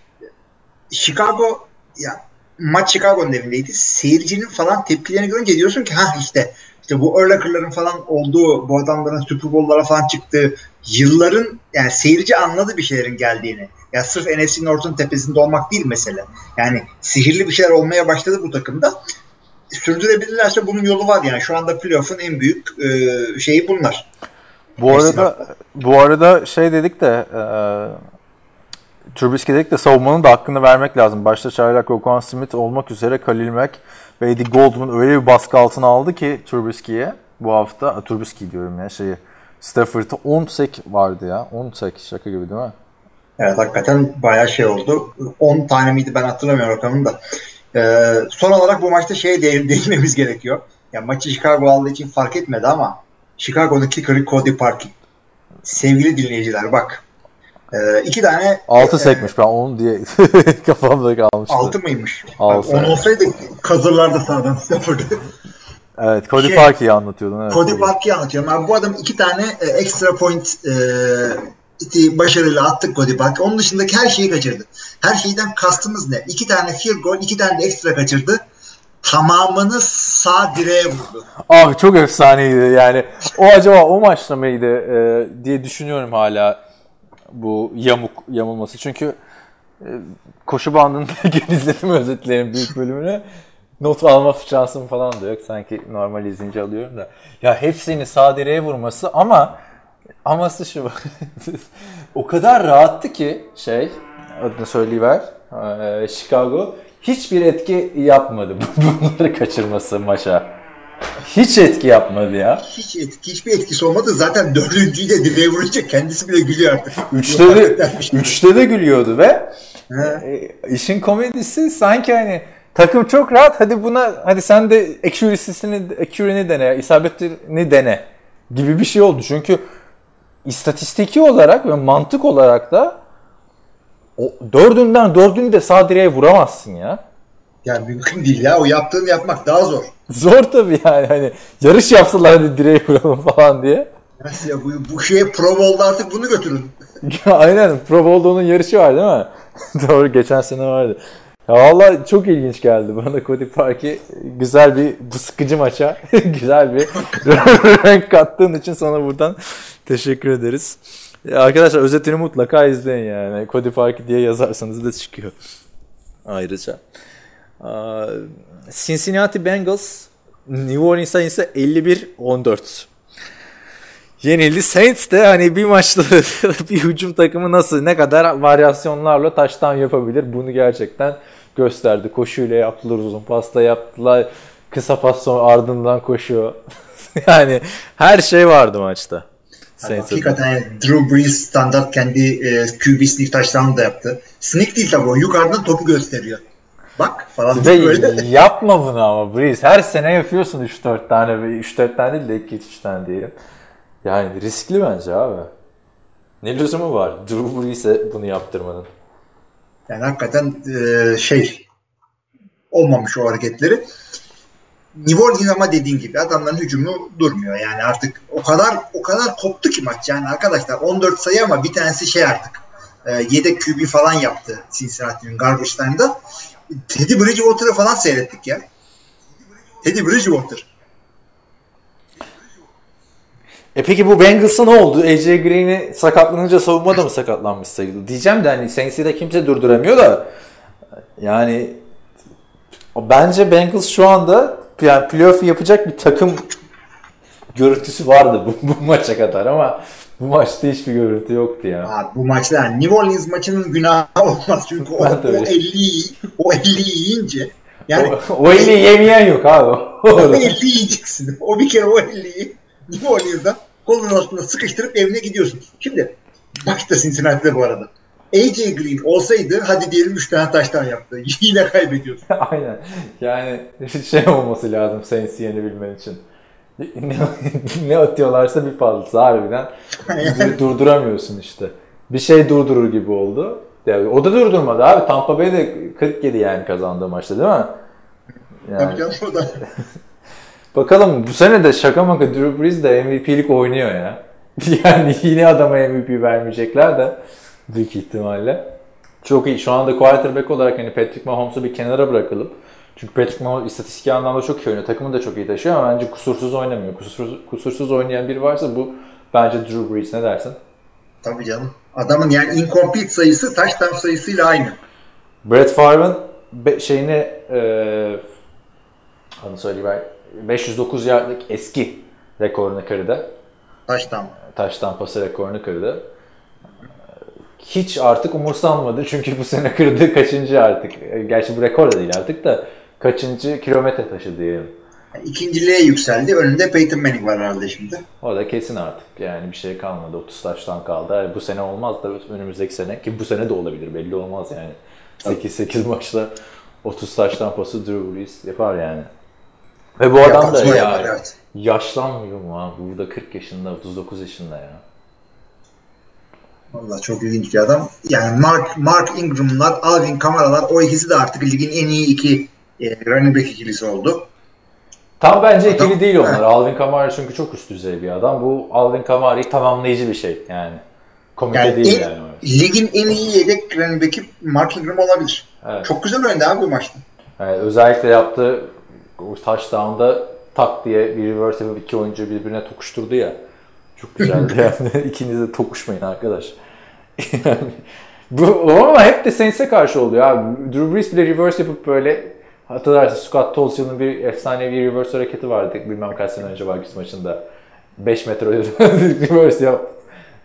Chicago ya maç Chicago'nun evindeydi. Seyircinin falan tepkilerini görünce diyorsun ki ha işte işte bu Urlacher'ların falan olduğu bu adamların Super Bowl'lara falan çıktığı yılların yani seyirci anladı bir şeylerin geldiğini. Ya sırf NFC North'un tepesinde olmak değil mesele. Yani sihirli bir şeyler olmaya başladı bu takımda. Sürdürebilirlerse bunun yolu var yani. Şu anda playoff'un en büyük e, şeyi bunlar. Bu arada bu arada şey dedik de e, Trubisky dedik de savunmanın da hakkını vermek lazım. Başta Çaylak Roquan Smith olmak üzere Khalil Mack ve Eddie Goldman öyle bir baskı altına aldı ki Trubisky'ye bu hafta. A, Trubisky diyorum ya şeyi. Stafford'a 10 sek vardı ya. 10 sek şaka gibi değil mi? Evet hakikaten bayağı şey oldu. 10 tane miydi ben hatırlamıyorum rakamını da. Ee, son olarak bu maçta şeye değ- değinmemiz gerekiyor. Ya maçı Chicago aldığı için fark etmedi ama Chicago'nun kicker'ı Cody Parkey. Sevgili dinleyiciler bak. Ee, iki tane 6 e, sekmiş ben 10 diye kafamda kalmıştı. 6 mıymış? Altı, Bak, on evet. olsaydı kazırlardı sağdan Stafford'ı. Evet Cody Şey- Parkey'i anlatıyordun. Evet, Cody. Parkey'i anlatıyorum. Abi bu adam iki tane e, extra point e, başarıyla attık Cody Parkey. Onun dışındaki her şeyi kaçırdı. Her şeyden kastımız ne? İki tane field goal, iki tane de ekstra kaçırdı. Tamamını sağ direğe vurdu. Ah çok efsaneydi yani. O acaba o maçta mıydı e, diye düşünüyorum hala bu yamuk yamulması. Çünkü koşu bandında izledim özetlerin büyük bölümünü. Not alma şansım falan da yok. Sanki normal izince alıyorum da. Ya hepsini sağ direğe vurması ama aması şu. o kadar rahattı ki şey adını söyleyiver. Ee, Chicago hiçbir etki yapmadı bunları kaçırması maça. Hiç etki yapmadı ya. Hiç etki, hiçbir etkisi olmadı. Zaten dördüncüyü de direğe vurunca kendisi bile gülüyor artık. Üçte de, üçte de gülüyordu ve e, işin komedisi sanki hani takım çok rahat hadi buna hadi sen de accuracy'sini accuracy'ni dene, isabetini dene gibi bir şey oldu. Çünkü istatistiki olarak ve mantık olarak da o dördünden dördünü de sağ direğe vuramazsın ya. Yani mümkün değil ya. O yaptığını yapmak daha zor. Zor tabii yani. Hani yarış yapsalar hadi direğe vuralım falan diye. Nasıl ya bu, bu şeye Pro Bowl'da artık bunu götürün. Aynen. Pro Bowl'da onun yarışı var değil mi? Doğru geçen sene vardı. Ya valla çok ilginç geldi bana Cody Park'i güzel bir bu sıkıcı maça güzel bir renk kattığın için sana buradan teşekkür ederiz. Arkadaşlar özetini mutlaka izleyin yani. Cody Park'i diye yazarsanız da çıkıyor. Ayrıca. Cincinnati Bengals New Orleans'a ise 51-14 yenildi. Saints de hani bir maçta bir hücum takımı nasıl ne kadar varyasyonlarla taştan yapabilir bunu gerçekten gösterdi. Koşuyla yaptılar, uzun pasta yaptılar, kısa pas sonra ardından koşuyor. yani her şey vardı maçta. Yani hakikaten yani Drew Brees standart kendi e, QB sneak touchdown da yaptı. Sneak değil tabii o yukarıdan topu gösteriyor. Bak falan böyle. yapma bunu ama Brees. Her sene yapıyorsun 3-4 tane. 3-4 tane değil de 2-3 tane diyelim. Yani riskli bence abi. Ne lüzumu var Drew Brees'e bunu yaptırmanın? Yani hakikaten e, şey olmamış o hareketleri. New Orleans ama dediğin gibi adamların hücumu durmuyor. Yani artık o kadar o kadar koptu ki maç. Yani arkadaşlar 14 sayı ama bir tanesi şey artık e, yedek QB falan yaptı Cincinnati'nin garbage time'da. Teddy Bridgewater'ı falan seyrettik ya. Teddy Bridgewater. E peki bu Bengals'a ne oldu? AJ Green'i sakatlanınca savunma da mı sakatlanmış sayıldı? Diyeceğim de hani Saints'i de kimse durduramıyor da yani bence Bengals şu anda yani playoff yapacak bir takım görüntüsü vardı bu, bu maça kadar ama bu maçta hiçbir görüntü yoktu ya. Abi, bu maçta yani New Orleans maçının günahı olmaz çünkü o, o 50'yi o 50'yi yiyince yani o, o 50'yi yemeyen yok abi. o 50'yi yiyeceksin. O bir kere o 50'yi New Orleans'dan kolunun altında sıkıştırıp evine gidiyorsun. Şimdi maçta Cincinnati'de bu arada. AJ Green olsaydı hadi diyelim 3 tane taştan yaptı. Yine kaybediyorsun. Aynen. Yani şey olması lazım Saints'i yenebilmen için. Ne, ne atıyorlarsa bir fazlası harbiden durduramıyorsun işte. Bir şey durdurur gibi oldu. Yani o da durdurmadı abi. Tampa Bay de 47 yani kazandığı maçta değil mi? Yani. Bakalım bu sene de şaka maka Drew Brees de MVP'lik oynuyor ya. Yani yine adama MVP vermeyecekler de büyük ihtimalle. Çok iyi. Şu anda quarterback olarak hani Patrick Mahomes'u bir kenara bırakalım. Çünkü Patrick Mahomes istatistik anlamda çok iyi oynuyor. Takımı da çok iyi taşıyor ama bence kusursuz oynamıyor. Kusursuz, kusursuz oynayan biri varsa bu bence Drew Brees. Ne dersin? Tabii canım. Adamın yani incomplete sayısı touchdown sayısıyla aynı. Brett Favre'ın şeyini e, adını söyleyeyim 509 yardlık eski rekorunu kırdı. Taştan. Taştan pası rekorunu kırdı. Hiç artık umursanmadı çünkü bu sene kırdığı kaçıncı artık. Gerçi bu rekor da değil artık da kaçıncı kilometre taşı diyelim. Yani ikinciliğe yükseldi. Önünde Peyton Manning var herhalde şimdi. O da kesin artık. Yani bir şey kalmadı. 30 taştan kaldı. Bu sene olmaz da önümüzdeki sene ki bu sene de olabilir. Belli olmaz yani. 8-8 maçta 30 taştan pası Drew Brees yapar yani. Ve bu adam da ya, evet. yaşlanmıyor mu ha? Burada 40 yaşında, 39 yaşında ya. Valla çok ilginç bir adam. Yani Mark, Mark Ingram'lar, Alvin Kamara'lar o ikisi de artık ligin en iyi iki e, running back ikilisi oldu. Tam bence adam, ikili değil onlar. Alvin Kamara çünkü çok üst düzey bir adam. Bu Alvin Kamara'yı tamamlayıcı bir şey yani. Komite yani değil en, yani. Ligin en iyi yedek running back'i Mark Ingram olabilir. Evet. Çok güzel oynadı abi bu maçta. Evet, özellikle yaptığı touchdown'da tak diye bir reverse yapıp iki oyuncu birbirine tokuşturdu ya. Çok güzeldi yani. İkiniz de tokuşmayın arkadaş. yani Bu, ama hep de Saints'e karşı oluyor abi. Drew Brees bile reverse yapıp böyle hatırlarsın Scott Tolson'un bir efsanevi reverse hareketi vardı bilmem kaç sene önce Vikings maçında. 5 metre reverse yap.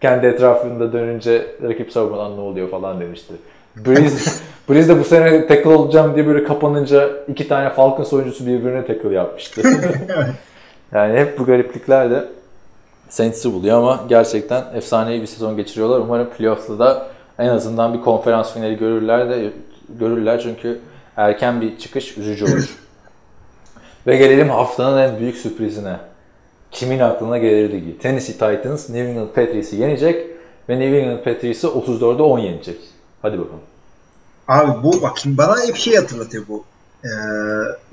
Kendi etrafında dönünce rakip savunmadan ne oluyor falan demişti. Breeze, Breeze de bu sene tackle olacağım diye böyle kapanınca iki tane Falcons oyuncusu birbirine tackle yapmıştı. yani hep bu gariplikler de Saints'i buluyor ama gerçekten efsanevi bir sezon geçiriyorlar. Umarım playoff'ta da en azından bir konferans finali görürler de görürler çünkü erken bir çıkış üzücü olur. Ve gelelim haftanın en büyük sürprizine. Kimin aklına gelirdi ki? Tennessee Titans New England Patriots'ı yenecek ve New England Patriots'ı 34'e 10 yenecek. Hadi bakalım. Abi bu bak şimdi bana hep şey hatırlatıyor bu. Ee,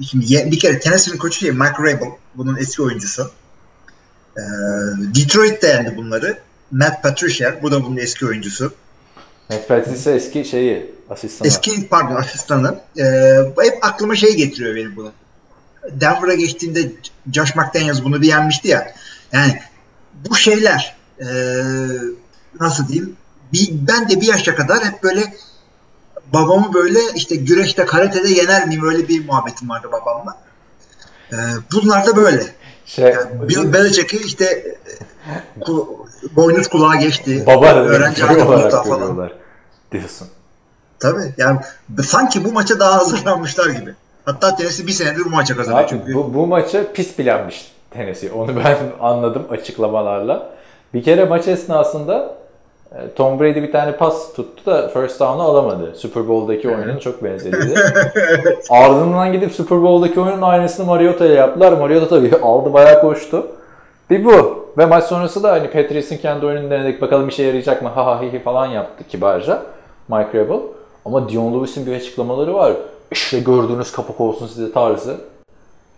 şimdi ye- bir kere Tennessee'nin koçu şey Mike Rabel. Bunun eski oyuncusu. Ee, Detroit de yendi bunları. Matt Patricia. Bu da bunun eski oyuncusu. Matt Patricia eski şeyi asistanı. Eski pardon asistanı. Ee, hep aklıma şey getiriyor benim bunu. Denver'a geçtiğinde Josh McDaniels bunu bir yenmişti ya. Yani bu şeyler ee, nasıl diyeyim bir, ben de bir yaşa kadar hep böyle babamı böyle işte güreşte karatede yener miyim öyle bir muhabbetim vardı babamla. Ee, bunlar da böyle. Şey, Yani Bill Belichick'i işte e, ku, boynuz kulağa geçti. baba öğrenci olarak falan. diyorsun. Tabii. Yani sanki bu maça daha hazırlanmışlar gibi. Hatta Tennessee bir senedir bu maça kazanıyor Abi, çünkü. bu, bu maçı pis bilenmiş Tennessee. Onu ben anladım açıklamalarla. Bir kere maç esnasında e, Tom Brady bir tane pas tuttu da first down'u alamadı. Super Bowl'daki oyunun çok benzeriydi. Ardından gidip Super Bowl'daki oyunun aynısını Mariota'ya yaptılar. Mariota tabii aldı bayağı koştu. Bir bu. Ve maç sonrası da hani Patriots'ın kendi oyununu denedik bakalım işe yarayacak mı ha ha hi hi falan yaptı kibarca Mike Rabel. Ama Dion Lewis'in bir açıklamaları var. İşte gördüğünüz kapak olsun size tarzı.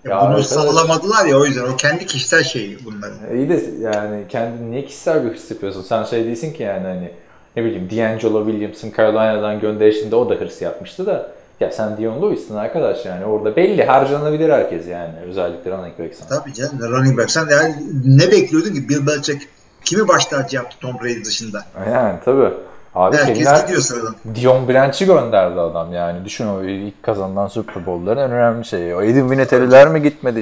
Ya Bunu arkadaş- sallamadılar ya o yüzden. O kendi kişisel şeyi bunların. E, İyi de yani kendini niye kişisel bir hırs yapıyorsun? Sen şey değilsin ki yani hani ne bileyim D'Angelo Williams'ın Carolina'dan gönderişinde o da hırs yapmıştı da ya sen Dion Lewis'sin arkadaş yani orada belli harcanabilir herkes yani özellikle running back sana. Tabii canım. Running back. Sen yani ne bekliyordun ki Bill Belichick kimi baş tacı yaptı Tom Brady dışında? Yani tabii. Abi Herkes kimler gidiyor sıradan. Dion Branch'i gönderdi adam yani. Düşün o ilk kazanılan Super Bowl'ların en önemli şeyi. O Edin Vinatieri'ler mi gitmedi?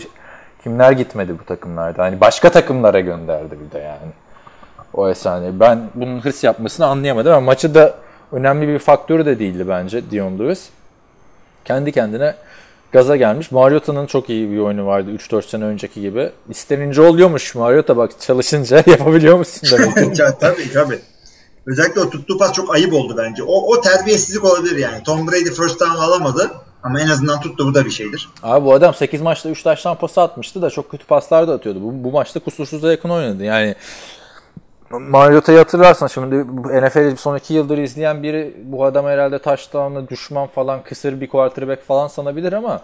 Kimler gitmedi bu takımlarda? Hani başka takımlara gönderdi bir de yani. O efsane. Ben bunun hırs yapmasını anlayamadım ama maçı da önemli bir faktörü de değildi bence Dion Lewis. Kendi kendine gaza gelmiş. Mariota'nın çok iyi bir oyunu vardı 3-4 sene önceki gibi. İstenince oluyormuş Mariota bak çalışınca yapabiliyor musun demek ki. Tabii tabii. Özellikle o tuttuğu pas çok ayıp oldu bence. O, o terbiyesizlik olabilir yani. Tom Brady first down alamadı ama en azından tuttu bu da bir şeydir. Abi bu adam 8 maçta 3 taştan pas atmıştı da çok kötü paslar da atıyordu. Bu, bu maçta kusursuza yakın oynadı. Yani Mariota'yı hatırlarsan şimdi NFL'i son 2 yıldır izleyen biri bu adam herhalde taştanlı düşman falan kısır bir quarterback falan sanabilir ama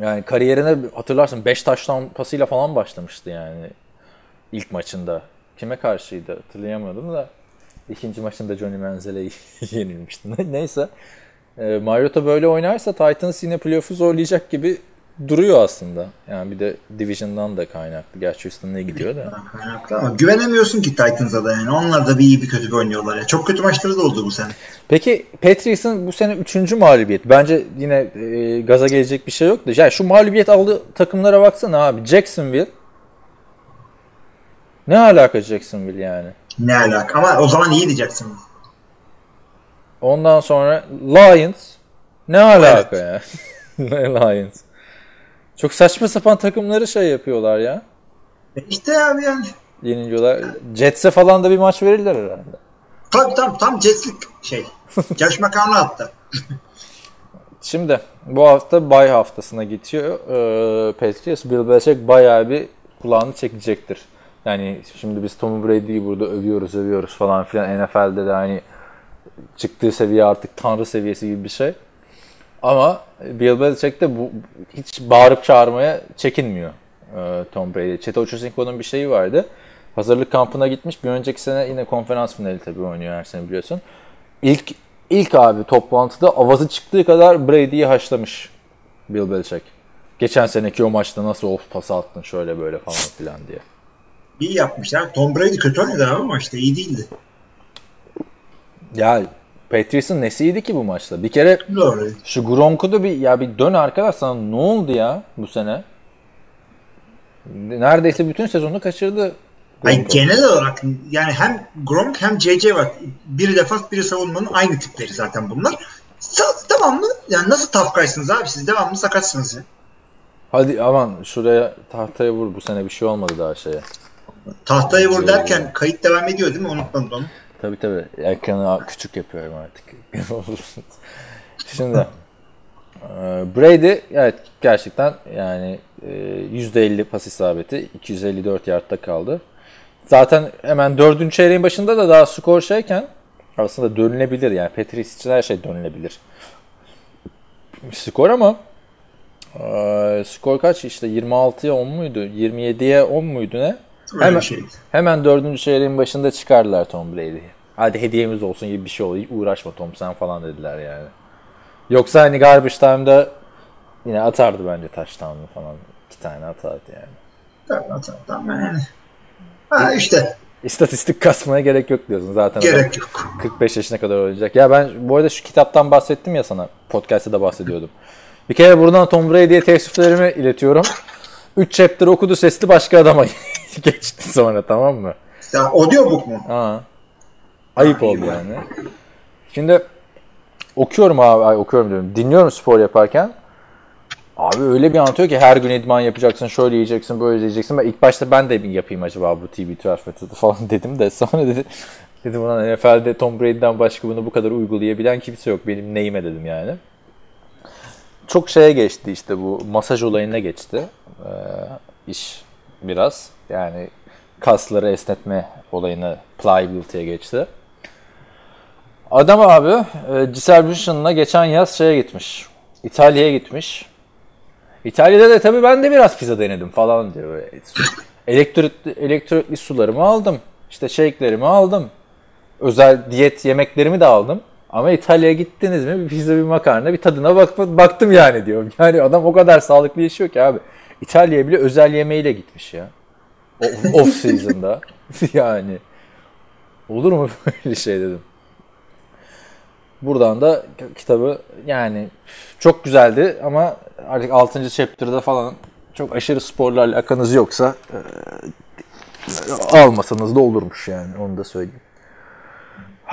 yani kariyerine hatırlarsın 5 taştan pasıyla falan başlamıştı yani ilk maçında. Kime karşıydı hatırlayamadım da ikinci maçında Johnny Manziel'e yenilmişti. Neyse. E, Mariota böyle oynarsa Titans yine playoff'u zorlayacak gibi duruyor aslında. Yani bir de Division'dan da kaynaklı. Gerçi Houston ne gidiyor da. Kaynaklı ama güvenemiyorsun ki Titans'a da yani. Onlar da bir iyi bir kötü bir oynuyorlar ya. Çok kötü maçları da oldu bu sene. Peki Patriots'ın bu sene 3. mağlubiyet. Bence yine e, gaza gelecek bir şey yok da. Yani şu mağlubiyet aldığı takımlara baksana abi. Jacksonville. Ne alaka Jacksonville yani? Ne alaka ama o zaman iyi diyeceksin. Ondan sonra Lions. Ne alaka ya? Lions. Çok saçma sapan takımları şey yapıyorlar ya. İşte abi yani. Yeniliyorlar. Jets'e falan da bir maç verirler herhalde. Tabii tam tam Jets'lik şey. Yaş makarna attı. Şimdi bu hafta bay haftasına geçiyor. Ee, Patriots Bill Belichick bayağı bir kulağını çekecektir. Yani şimdi biz Tom Brady'yi burada övüyoruz övüyoruz falan filan. NFL'de de hani çıktığı seviye artık tanrı seviyesi gibi bir şey. Ama Bill Belichick de bu hiç bağırıp çağırmaya çekinmiyor ee, Tom Brady. Çete Ochocinco'nun bir şeyi vardı. Hazırlık kampına gitmiş. Bir önceki sene yine konferans finali tabii oynuyor her sene biliyorsun. İlk ilk abi toplantıda avazı çıktığı kadar Brady'yi haşlamış Bill Belichick. Geçen seneki o maçta nasıl of pası attın şöyle böyle falan filan diye. İyi yapmışlar. Tom Brady kötü oynadı ama maçta iyi değildi. Ya Patriots'ın nesiydi ki bu maçta? Bir kere Doğru. şu Gronk'u da bir ya bir dön arkadaş sana ne oldu ya bu sene? Neredeyse bütün sezonu kaçırdı. Ay, genel olarak yani hem Gronk hem JJ var. Biri defans biri savunmanın aynı tipleri zaten bunlar. Devamlı yani nasıl tafkaysınız abi siz devamlı sakatsınız ya. Hadi aman şuraya tahtaya vur bu sene bir şey olmadı daha şeye. Tahtaya vur derken kayıt devam ediyor değil mi? Unutmadım onu. Tabii tabii. Ekranı küçük yapıyorum artık. Şimdi Brady evet gerçekten yani e, %50 pas isabeti 254 yardta kaldı. Zaten hemen dördüncü çeyreğin başında da daha skor şeyken aslında dönülebilir yani Patriots için her şey dönülebilir. Skor ama e, skor kaç işte 26'ya 10 muydu 27'ye 10 muydu ne? Öyle Hemen- şey. Hemen dördüncü çeyreğin başında çıkardılar Tom Brady'yi. Hadi hediyemiz olsun gibi bir şey oluyor. Uğraşma Tom sen falan dediler yani. Yoksa hani garbage time'da yine atardı bence touchdown'u falan. İki tane atardı yani. Tamam tamam tamam yani. Ha işte İstatistik kasmaya gerek yok diyorsun zaten. gerek yok. 45 yaşına kadar oynayacak. Ya ben bu arada şu kitaptan bahsettim ya sana. Podcast'ta da bahsediyordum. Bir kere buradan Tom Brady'ye teessüflerimi iletiyorum. 3 chapter okudu sesli başka adama geçti sonra tamam mı? Ya audiobook mu? Ha. Ayıp oldu yani. Şimdi okuyorum abi, ay, okuyorum diyorum. Dinliyorum spor yaparken. Abi öyle bir anlatıyor ki her gün idman yapacaksın, şöyle yiyeceksin, böyle yiyeceksin. Ben ilk başta ben de bir yapayım acaba bu TB12 metodu falan dedim de sonra dedi dedim ulan NFL'de Tom Brady'den başka bunu bu kadar uygulayabilen kimse yok. Benim neyime dedim yani. Çok şeye geçti işte bu masaj olayına geçti. Ee, iş biraz. Yani kasları esnetme olayını pliability'ye geçti. Adam abi e, Bündchen'la geçen yaz şeye gitmiş. İtalya'ya gitmiş. İtalya'da da tabii ben de biraz pizza denedim falan diyor. Böyle. Elektrotli sularımı aldım. İşte shake'lerimi aldım. Özel diyet yemeklerimi de aldım. Ama İtalya'ya gittiniz mi bir pizza bir makarna bir tadına bak, baktım yani diyor. Yani adam o kadar sağlıklı yaşıyor ki abi. İtalya'ya bile özel yemeğiyle gitmiş ya. Off season'da. yani. Olur mu böyle şey dedim. Buradan da kitabı yani çok güzeldi ama artık 6. chapter'da falan çok aşırı sporlarla alakanız yoksa e, almasanız da olurmuş yani onu da söyleyeyim.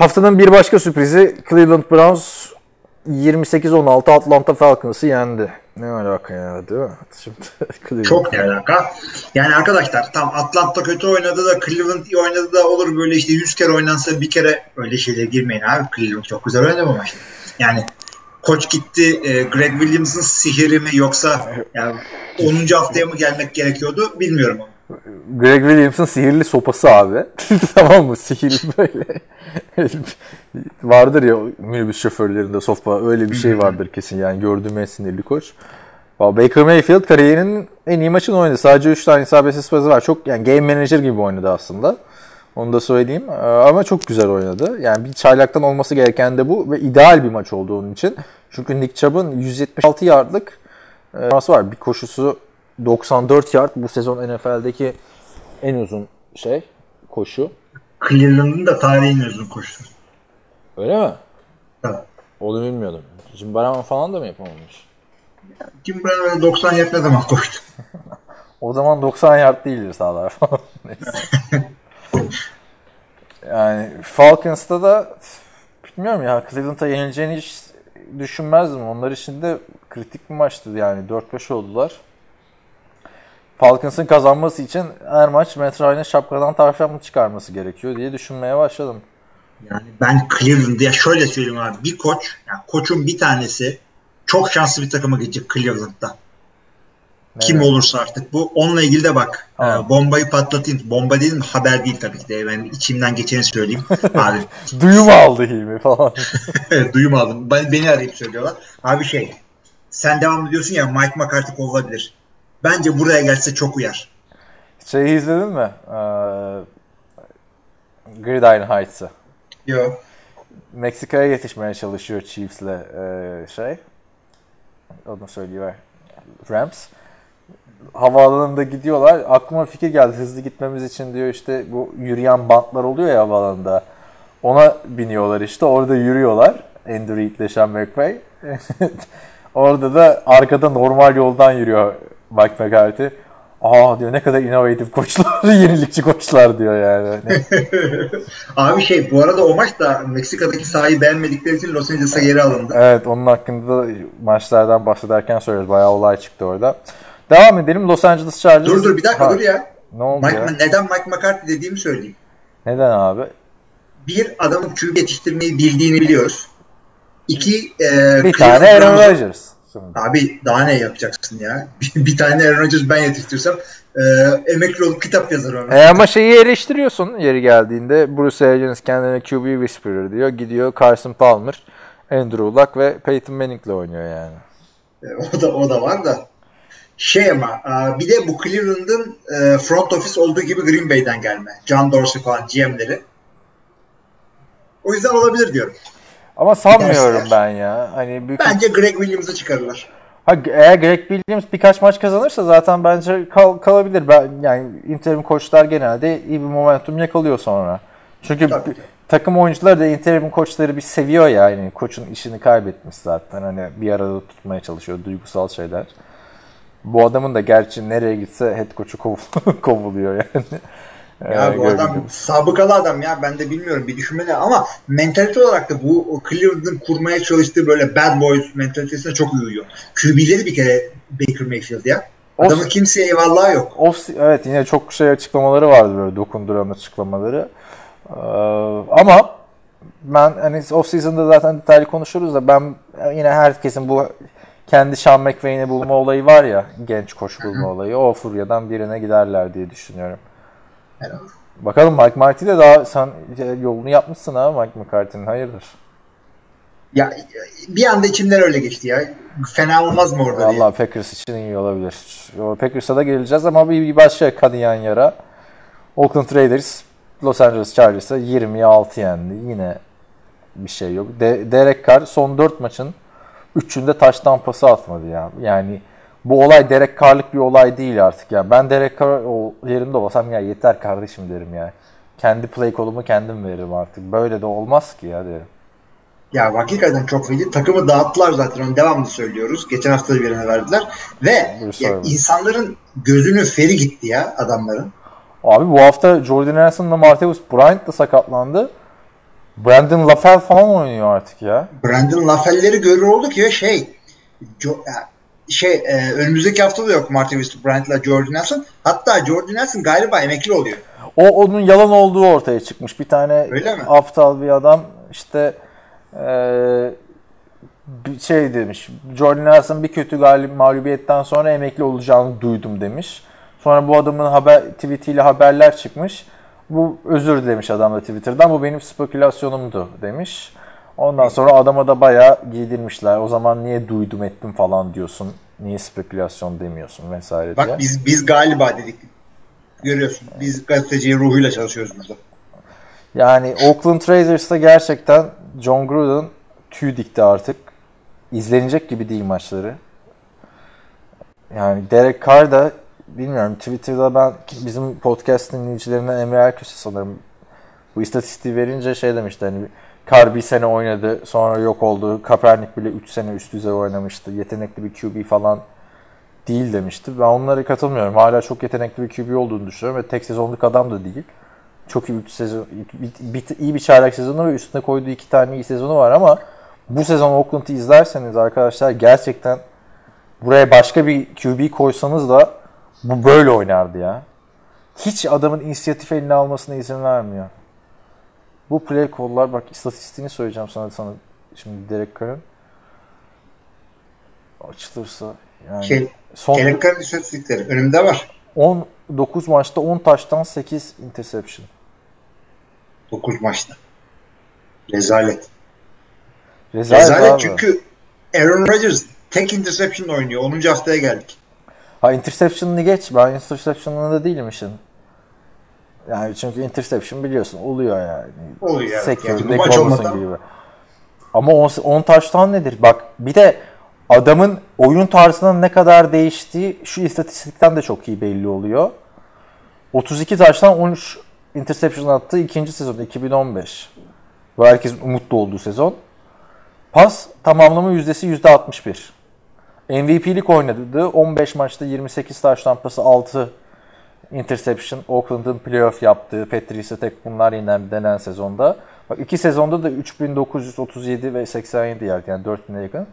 Haftanın bir başka sürprizi Cleveland Browns 28-16 Atlanta Falcons'ı yendi. Ne alaka ya değil mi? Şimdi. Çok ne alaka? Yani arkadaşlar tam Atlanta kötü oynadı da Cleveland iyi oynadı da olur böyle işte 100 kere oynansa bir kere öyle şeylere girmeyin abi. Cleveland çok güzel oynadı bu maçta. Yani koç gitti e, Greg Williams'ın sihiri mi yoksa yani 10. haftaya mı gelmek gerekiyordu bilmiyorum. Greg Williams'ın sihirli sopası abi. tamam mı? Sihirli böyle. vardır ya minibüs şoförlerinde sopa öyle bir şey vardır kesin yani gördüğüm en sinirli koç. Baker Mayfield kariyerinin en iyi maçını oynadı. Sadece 3 tane isabetsiz pası var. Çok yani game manager gibi oynadı aslında. Onu da söyleyeyim. Ee, Ama çok güzel oynadı. Yani bir çaylaktan olması gereken de bu ve ideal bir maç oldu onun için. Çünkü Nick Chubb'ın 176 yardlık e, var. Bir koşusu 94 yard. Bu sezon NFL'deki en uzun şey koşu. Cleveland'ın da tarihin uzun koşusu. Öyle mi? Evet. Onu bilmiyordum. Jim Brown falan da mı yapamamış? Kim Brown öyle 90 yard ne zaman koştu? O zaman 90 yard değildir sağlar falan. Yani Falcons'ta da bilmiyorum ya Cleveland'a yenileceğini hiç düşünmezdim. Onlar için de kritik bir maçtı yani 4-5 oldular. Falcons'ın kazanması için her maç Matt Ryan'ın şapkadan tavşan mı çıkarması gerekiyor diye düşünmeye başladım. Yani ben Cleveland'ı ya şöyle söyleyeyim abi bir koç, yani koçun bir tanesi çok şanslı bir takıma gidecek Cleveland'da. Kim Evet. olursa artık bu. Onunla ilgili de bak. E, bombayı patlatayım. Bomba değil mi? Haber değil tabii ki de. Ben içimden geçeni söyleyeyim. abi Duyum aldı Hilmi falan. duyum aldım. Ben, beni arayıp söylüyorlar. Abi şey sen devam ediyorsun ya Mike McCarthy kovulabilir. Bence buraya gelse çok uyar. Şeyi izledin mi? Ee, Gridiron Heights'ı. Yok. Meksika'ya yetişmeye çalışıyor Chiefs'le e, şey. Onu söylüyor. Rams. Havaalanında gidiyorlar. Aklıma fikir geldi hızlı gitmemiz için diyor işte bu yürüyen bantlar oluyor ya havaalanında. Ona biniyorlar işte. Orada yürüyorlar. Andrew Reid ile Sean McVay. Orada da arkada normal yoldan yürüyor Mike McCarthy. Aa diyor ne kadar innovatif koçlar, yenilikçi koçlar diyor yani. Abi şey bu arada o maç da Meksika'daki sahayı beğenmedikleri için Los Angeles'a geri alındı. evet onun hakkında da maçlardan bahsederken söylüyoruz. Bayağı olay çıktı orada. Devam edelim Los Angeles Chargers. Dur dur bir dakika Ha, dur ya. Ne oldu Mike, ya? neden Mike McCarthy dediğimi söyleyeyim. Neden abi? Bir adamın QB yetiştirmeyi bildiğini biliyoruz. İki e, Bir tane Aaron Rodgers. Şimdi. Abi daha ne yapacaksın ya? Bir, bir tane Aaron Rodgers ben yetiştirsem e, emekli olup kitap yazar ona. E ama şeyi eleştiriyorsun yeri geldiğinde. Bruce Arians kendine QB Whisperer diyor. Gidiyor Carson Palmer, Andrew Luck ve Peyton Manning'le oynuyor yani. E, o da o da var da. Şey ama e, bir de bu Cleveland'ın e, front office olduğu gibi Green Bay'den gelme. John Dorsey falan GM'leri. O yüzden olabilir diyorum. Ama sanmıyorum ben ya. Hani büyük Bence Greg Williams'ı çıkarırlar. Ha, eğer Greg Williams birkaç maç kazanırsa zaten bence kal- kalabilir. Ben yani interim koçlar genelde iyi bir momentum yakalıyor sonra. Çünkü Tabii. bir- takım oyuncuları da interim koçları bir seviyor ya yani koçun işini kaybetmiş zaten hani bir arada tutmaya çalışıyor duygusal şeyler. Bu adamın da gerçi nereye gitse head koçu kov- kovuluyor yani. Ya Ee, bu Greg adam sabıkalı adam ya ben de bilmiyorum bir düşünmeli ama mentalite olarak da bu Cleveland'ın kurmaya çalıştığı böyle bad boys mentalitesine çok uyuyor. QB'leri bir kere Baker Mayfield ya. Adamın Of- kimseye eyvallahı yok. Off, evet yine çok şey açıklamaları vardı böyle dokunduran açıklamaları. Ee, ama ben hani off season'da zaten detaylı konuşuruz da ben yine herkesin bu kendi Sean McVay'ini bulma olayı var ya genç koç bulma olayı o furyadan birine giderler diye düşünüyorum. Herhalde. Bakalım Mike Marty de daha sen yolunu yapmışsın ha Mike McCarthy'nin hayırdır? Ya bir anda içimden öyle geçti ya. Fena olmaz mı orada. Vallahi Packers için iyi olabilir. Packers'a da geleceğiz ama bir, bir başka kanayan yara. Oakland Raiders Los Angeles Chargers'a 26 yendi. Yine bir şey yok. De- Derek Carr son 4 maçın 3'ünde taştan pası atmadı ya. Yani bu olay Derek Carr'lık bir olay değil artık ya. Ben Derek Carr o yerinde olsam ya yeter kardeşim derim ya. Kendi play kolumu kendim veririm artık. Böyle de olmaz ki ya derim. Ya hakikaten çok feci. Takımı dağıttılar zaten onu devamlı söylüyoruz. Geçen hafta da birine verdiler. Ve ya, insanların gözünü feri gitti ya adamların. Abi bu hafta Jordan Nelson'la Martavis Bryant da sakatlandı. Brandon LaFell falan oynuyor artık ya. Brandon LaFell'leri görür olduk ya şey Jo- şey e, önümüzdeki hafta da yok Martavis Bryant'la Jordan Nelson. Hatta Jordan Nelson galiba emekli oluyor. O onun yalan olduğu ortaya çıkmış. Bir tane aptal bir adam işte eee, bir şey demiş. Jordan Nelson bir kötü galip mağlubiyetten sonra emekli olacağını duydum demiş. Sonra bu adamın haber tweetiyle haberler çıkmış. Bu özür dilemiş adam da Twitter'dan. Bu benim spekülasyonumdu demiş. Ondan sonra adama da bayağı giydirmişler. O zaman niye duydum ettim falan diyorsun. Niye spekülasyon demiyorsun vesaire diye. Bak biz biz galiba dedik. Görüyorsun. Biz gazeteci ruhuyla çalışıyoruz burada. Yani Oakland Raiders'ta gerçekten John Gruden tüy dikti artık. İzlenecek gibi değil maçları. Yani Derek Carr da bilmiyorum Twitter'da ben bizim podcast dinleyicilerinden Emre Erköse sanırım bu istatistiği verince şey demişti hani Carr bir sene oynadı sonra yok oldu. Kaepernick bile 3 sene üst düzey oynamıştı. Yetenekli bir QB falan değil demişti. Ben onlara katılmıyorum. Hala çok yetenekli bir QB olduğunu düşünüyorum ve tek sezonluk adam da değil çok iyi bir sezon, iyi bir çaylak sezonu ve üstüne koyduğu iki tane iyi sezonu var ama bu sezon Oakland'ı izlerseniz arkadaşlar gerçekten buraya başka bir QB koysanız da bu böyle oynardı ya. Hiç adamın inisiyatif eline almasına izin vermiyor. Bu play call'lar bak istatistiğini söyleyeceğim sana sana şimdi Derek Carr'ın açılırsa yani Ke- son Derek Carr'ın istatistikleri önümde var. 19 maçta 10 taştan 8 interception. 9 maçta. Rezalet. Rezalet, Rezalet abi. çünkü Aaron Rodgers tek interception oynuyor. 10. haftaya geldik. Ha interception'ını geç. Ben interception'ında değilim işin. Yani çünkü interception biliyorsun oluyor yani. Oluyor evet. Sekiyor, Yani maç olmadan- gibi. Ama 10 taştan nedir? Bak bir de adamın oyun tarzının ne kadar değiştiği şu istatistikten de çok iyi belli oluyor. 32 taştan 13 interception attığı ikinci sezon 2015. Ve herkesin umutlu olduğu sezon. Pas tamamlama yüzdesi %61. MVP'lik oynadı. 15 maçta 28 taş tampası 6 interception. Oakland'ın playoff yaptığı Patrice'e tek bunlar yine denen sezonda. Bak iki sezonda da 3937 ve 87 yard yani 4000'e yakın.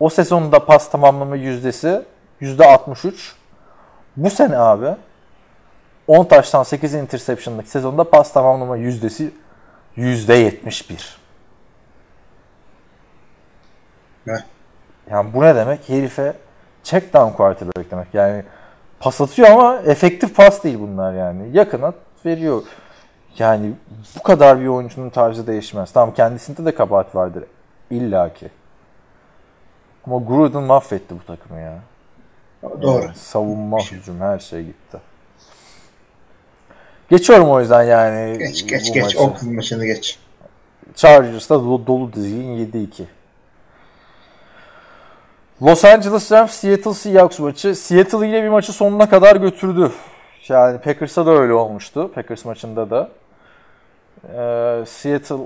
O sezonda pas tamamlama yüzdesi %63. Bu sene abi 10 taştan 8 interception'lık sezonda pas tamamlama yüzdesi %71. Evet. Yani bu ne demek? Herife check down quarterback demek. Yani pas atıyor ama efektif pas değil bunlar yani. Yakına veriyor. Yani bu kadar bir oyuncunun tarzı değişmez. Tamam kendisinde de kabahat vardır. İlla ki. Ama Gruden mahvetti bu takımı ya. Doğru. Yani savunma, hücum her şey gitti. Geçiyorum o yüzden yani. Geç geç bu geç. maçı. Oakland maçını geç. Chargers'ta dolu, dolu dizgin 7-2. Los Angeles Rams Seattle Seahawks maçı. Seattle yine bir maçı sonuna kadar götürdü. Yani Packers'a da öyle olmuştu. Packers maçında da. Ee, Seattle,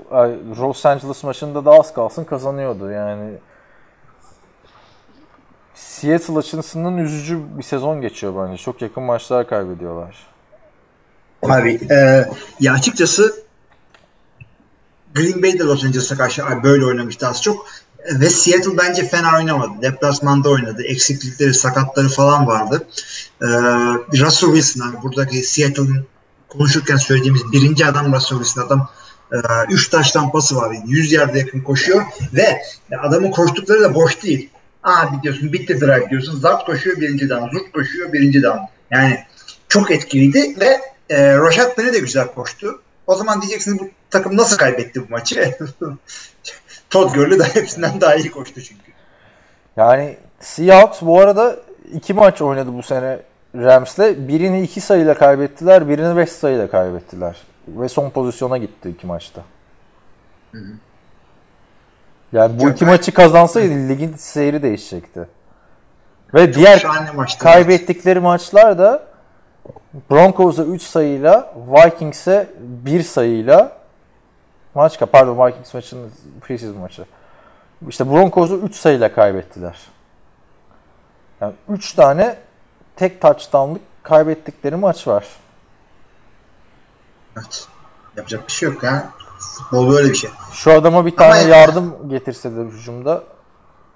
Los Angeles maçında da az kalsın kazanıyordu. Yani Seattle açısından üzücü bir sezon geçiyor bence. Çok yakın maçlar kaybediyorlar. Abi e, ya açıkçası Green Bay de Los Angeles'a karşı böyle oynamıştı az çok. Ve Seattle bence fena oynamadı. Deplasmanda oynadı. Eksiklikleri, sakatları falan vardı. Ee, Russell Wilson abi buradaki Seattle'ın konuşurken söylediğimiz birinci adam Russell Wilson. Adam 3 taştan pası var. 100 yarda yakın koşuyor ve adamın koştukları da boş değil. Abi diyorsun bitti drive diyorsun. Zart koşuyor birinci down. Zurt koşuyor birinci down. Yani çok etkiliydi ve e, Penny de güzel koştu. O zaman diyeceksiniz bu takım nasıl kaybetti bu maçı? Todd Gurley de hepsinden daha iyi koştu çünkü. Yani Seahawks bu arada iki maç oynadı bu sene Rams'le. Birini iki sayıyla kaybettiler, birini beş sayıyla kaybettiler. Ve son pozisyona gitti iki maçta. Yani bu Çok iki ben- maçı kazansaydı ligin seyri değişecekti. Ve diğer Şahane maçtı. kaybettikleri maçlar da Broncos'a 3 sayıyla, Vikings'e 1 sayıyla maç pardon Vikings maçının preseason maçı. İşte Broncos'u 3 sayıyla kaybettiler. Yani 3 tane tek touchdown'lık kaybettikleri maç var. Evet. Yapacak bir şey yok ya. Futbol böyle bir şey. Şu adama bir tane yani- yardım getirseler hücumda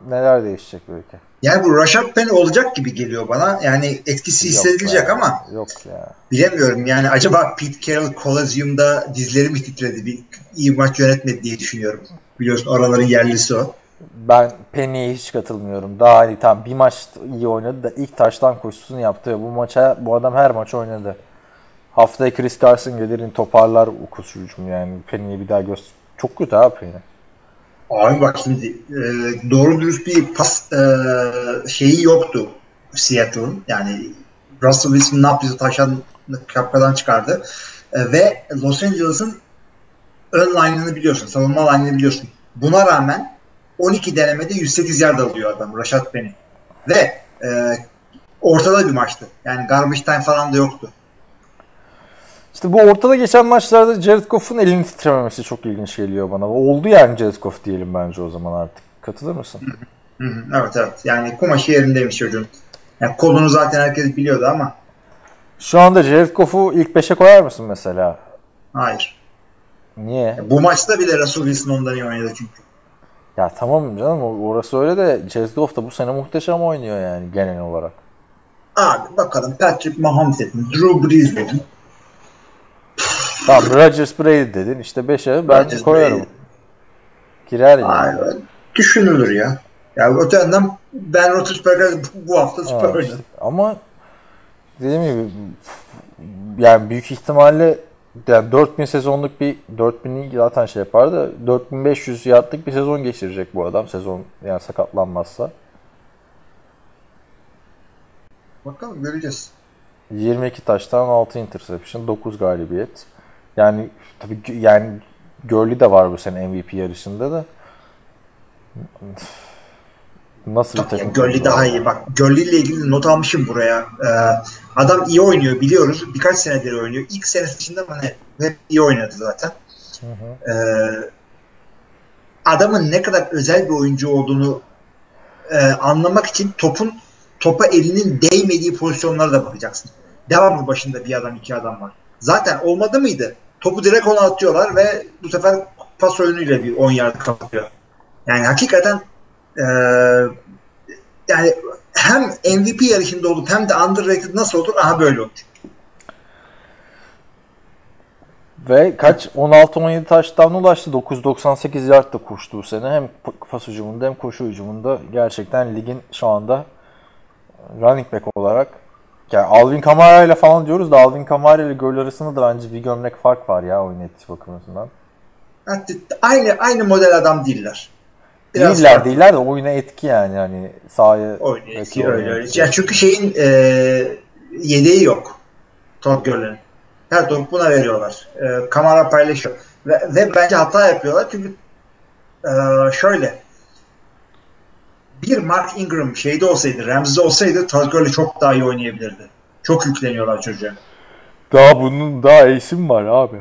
neler değişecek belki. Yani bu Rashad Penny olacak gibi geliyor bana. Yani etkisi Yok hissedilecek ama Yok ya. bilemiyorum. Yani acaba Pete Carroll Coliseum'da dizleri mi titredi? Bir iyi maç yönetmedi diye düşünüyorum. Biliyorsun oraların yerlisi o. Ben Penny'ye hiç katılmıyorum. Daha hani tam bir maç iyi oynadı da ilk taştan koşusunu yaptı. Bu maça bu adam her maç oynadı. Haftaya Chris Carson gelir toparlar o koşucum yani. Penny'ye bir daha göster. Çok kötü abi Penny. Abi bak şimdi e, doğru dürüst bir pas e, şeyi yoktu Seattle'ın. Yani Russell Wilson ne yaptıysa taşan kapkadan çıkardı. E, ve Los Angeles'ın ön line'ını biliyorsun. Savunma line'ını biliyorsun. Buna rağmen 12 denemede 108 yard alıyor adam Rashad Penny. Ve e, ortada bir maçtı. Yani garbage time falan da yoktu. İşte bu ortada geçen maçlarda Jared Goff'un elini titrememesi çok ilginç geliyor bana. Oldu yani Jared Goff diyelim bence o zaman artık. Katılır mısın? Evet evet. Yani kumaşı yerindeymiş çocuğun. Yani kolunu zaten herkes biliyordu ama Şu anda Jared Goff'u ilk 5'e koyar mısın mesela? hayır. Niye? Bu maçta bile Russell Wilson ondan iyi oynadı çünkü. Ya tamam canım orası öyle de Jared Goff da bu sene muhteşem oynuyor yani genel olarak. Abi bakalım Patrick Mahomes dedin, Drew Brees dedin. Tamam Rodgers Brady dedin işte 5'e ben Rodgers, koyarım. Brady. Girer yani. Ay, düşünülür ya. Ya öte yandan Ben Roethlisberger bu hafta süper oynadı. işte. Ama dediğim gibi yani büyük ihtimalle yani 4000 sezonluk bir 4000'i zaten şey yapar da 4500 yardlık bir sezon geçirecek bu adam sezon yani sakatlanmazsa. Bakalım göreceğiz. 22 taştan 6 interception, 9 galibiyet. Yani tabii yani Gurley de var bu sene MVP yarışında da. Nasıl bir takım? Gurley daha iyi. Bak Gurley ile ilgili not almışım buraya. Ee, adam iyi oynuyor biliyoruz. Birkaç senedir oynuyor. İlk senesi dışında bana hep iyi oynadı zaten. Ee, adamın ne kadar özel bir oyuncu olduğunu e, anlamak için topun topa elinin değmediği pozisyonlara da bakacaksın. Devamlı başında bir adam iki adam var. Zaten olmadı mıydı? Topu direkt ona atıyorlar ve bu sefer pas oyunuyla bir 10 yard kapatıyor. Yani hakikaten e, yani hem MVP yarışında olup hem de underrated nasıl olur? Aha böyle olur. Ve kaç 16-17 taştan ulaştı. 998 yard da koştu bu sene. Hem pas hücumunda hem koşu hücumunda gerçekten ligin şu anda running back olarak yani Alvin Kamara ile falan diyoruz da Alvin Kamara ile gol arasında da bence bir gömlek fark var ya oyun etkisi bakımından. Aynı aynı model adam değiller. değiller farklı. değiller de oyuna etki yani hani sahaya oyuna etki öyle öyle. Ya çünkü şeyin e, yedeği yok. Todd Gurley'in. Her topu buna veriyorlar. E, kamera paylaşıyor. Ve, ve bence hata yapıyorlar çünkü e, şöyle bir Mark Ingram şeyde olsaydı, Ramsey'de olsaydı Todd Gurley çok daha iyi oynayabilirdi. Çok yükleniyorlar çocuğa. Daha bunun daha iyisi mi var abi?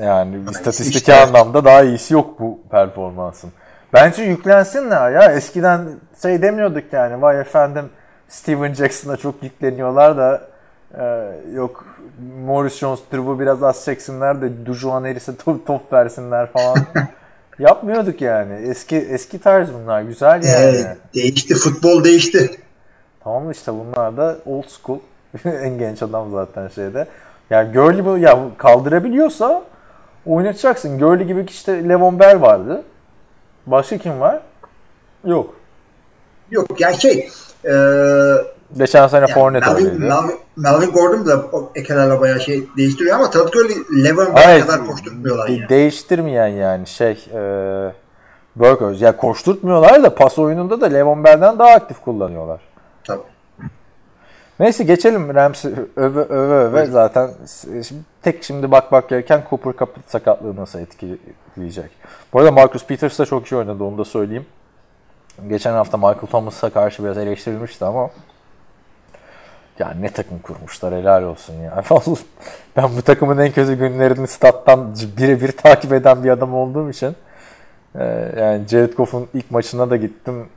Yani istatistik işte, anlamda daha iyisi yok bu performansın. Bence yüklensinler ya. Eskiden şey demiyorduk yani vay efendim Steven Jackson'a çok yükleniyorlar da e, yok Morris Jones Drew'u biraz az çeksinler de Dujuan Harris'e top, top versinler falan. Yapmıyorduk yani. Eski eski tarz bunlar. Güzel yani. Evet, değişti. Futbol değişti. Tamam işte bunlar da old school. en genç adam zaten şeyde. Yani Gurley bu ya kaldırabiliyorsa oynatacaksın. Gurley gibi işte Levon Bell vardı. Başka kim var? Yok. Yok yani şey e, Geçen sene yani Fournette Melvin, öyleydi. Melvin, Melvin Gordon da ekelerle bayağı şey değiştiriyor ama Todd Gurley Bell kadar koşturmuyorlar de, yani. Değiştirmeyen yani şey e, Burgers. Ya koşturtmuyorlar da pas oyununda da Levon Bell'den daha aktif kullanıyorlar. Tabii. Neyse geçelim Ramsey öve öve öve zaten şimdi, tek şimdi bak bak gereken Cooper Cup sakatlığı nasıl etkileyecek. Bu arada Marcus Peters da çok iyi oynadı onu da söyleyeyim. Geçen hafta Michael Thomas'a karşı biraz eleştirilmişti ama ya ne takım kurmuşlar helal olsun ya. ben bu takımın en kötü günlerini stat'tan birebir takip eden bir adam olduğum için yani Jared Goff'un ilk maçına da gittim.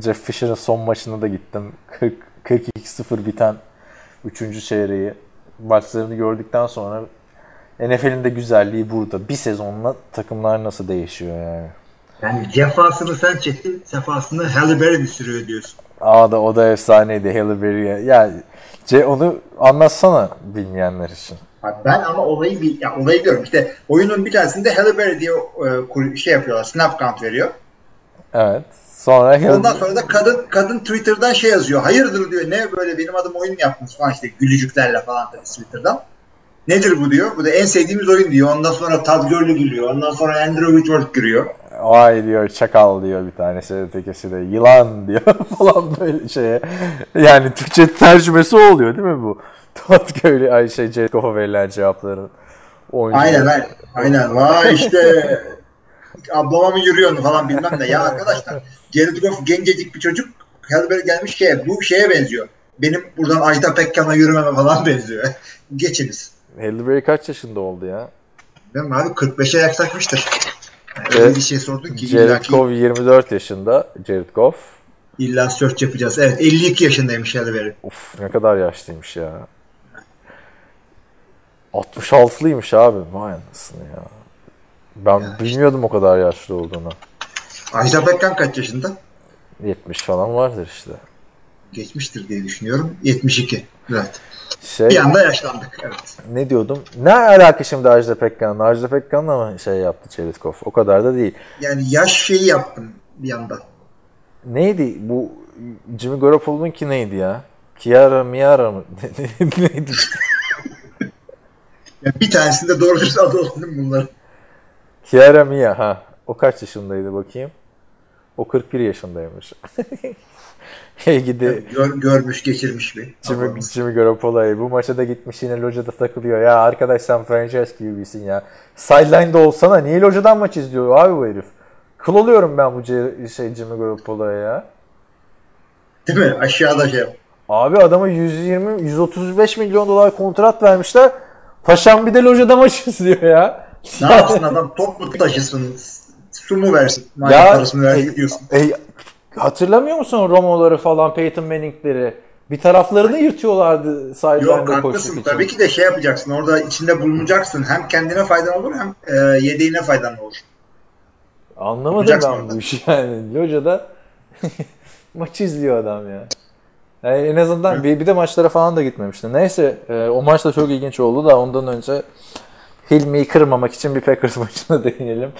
Jeff Fisher'ın son maçına da gittim. 40 42-0 biten 3. çeyreği maçlarını gördükten sonra NFL'in de güzelliği burada. Bir sezonla takımlar nasıl değişiyor yani. Yani cefasını sen çektin, sefasını Halle Berry sürüyor diyorsun. Aa da o da efsaneydi Halle Berry'e. Ya C onu anlatsana bilmeyenler için. Ben ama olayı bir ya olayı diyorum. İşte oyunun bir tanesinde Halle Berry diye e, şey yapıyorlar. Snap count veriyor. Evet. Sonra Ondan sonra da kadın kadın Twitter'dan şey yazıyor. Hayırdır diyor. Ne böyle benim adım oyun yapmış falan işte gülücüklerle falan tabii Twitter'dan. Nedir bu diyor. Bu da en sevdiğimiz oyun diyor. Ondan sonra Todd Gurley gülüyor. Ondan sonra Andrew Whitworth giriyor. Vay diyor çakal diyor bir tanesi ötekisi de yılan diyor falan böyle şeye. Yani Türkçe tercümesi oluyor değil mi bu? Todd Gurley ay şey Jared Goff'a verilen cevapların. Oyuncu. Aynen aynen. Aynen. Vay işte ablama mı yürüyorsun falan bilmem ne. Ya arkadaşlar Goff gencecik bir çocuk. Halber gelmiş ki bu şeye benziyor. Benim buradan Ajda Pekkan'a yürümeme falan benziyor. Geçiniz. Halle kaç yaşında oldu ya? Ben abi 45'e yaklaşmıştır. Öyle bir şey sordun ki. Jared Goff 24 yaşında. Jared Goff. İlla search yapacağız. Evet 52 yaşındaymış Halle Uf ne kadar yaşlıymış ya. 66'lıymış abi. Vay anasını ya. Ben ya bilmiyordum işte. o kadar yaşlı olduğunu. Ajda Pekkan kaç yaşında? 70 falan vardır işte. Geçmiştir diye düşünüyorum. 72. Evet. Şey, bir anda yaşlandık. Evet. Ne diyordum? Ne alaka şimdi Ajda Pekkan'la? Ajda Pekkan'la mı şey yaptı Çelitkov? O kadar da değil. Yani yaş şeyi yaptım bir anda. Neydi? Bu Jimmy Garoppolo'nun ki neydi ya? Kiara Miara mı? neydi? bir tanesinde doğru düz adı olsun bunların. Kiara Mia ha. O kaç yaşındaydı bakayım? O 41 yaşındaymış. hey gidi. Gör, görmüş geçirmiş bir. Jimmy, Jimmy Garoppolo'yu bu maça da gitmiş yine locada takılıyor. Ya arkadaş sen franchise birsin ya. Sideline'da olsana niye locadan maç izliyor abi bu herif? Kıl oluyorum ben bu şey Jimmy Garoppolo'ya ya. Değil mi? Aşağıda şey Abi adama 120 135 milyon dolar kontrat vermişler. Paşam bir de locada maç izliyor ya. Ne yapsın adam top mu taşısın su mu versin? Madem Ya, parasını verdik e, diyorsun. e, hatırlamıyor musun Romo'ları falan, Peyton Manning'leri? Bir taraflarını yırtıyorlardı Yok sideline'da koşmak için. Tabii ki de şey yapacaksın. Orada içinde bulunacaksın. Hem kendine faydan olur hem e, yedeğine faydan olur. Anlamadım Yapacaksın ben orada. bu işi yani. Loca'da maç izliyor adam ya. Yani en azından bir, bir de maçlara falan da gitmemişti. Neyse e, o maç da çok ilginç oldu da ondan önce Hilmi'yi kırmamak için bir Packers maçına değinelim.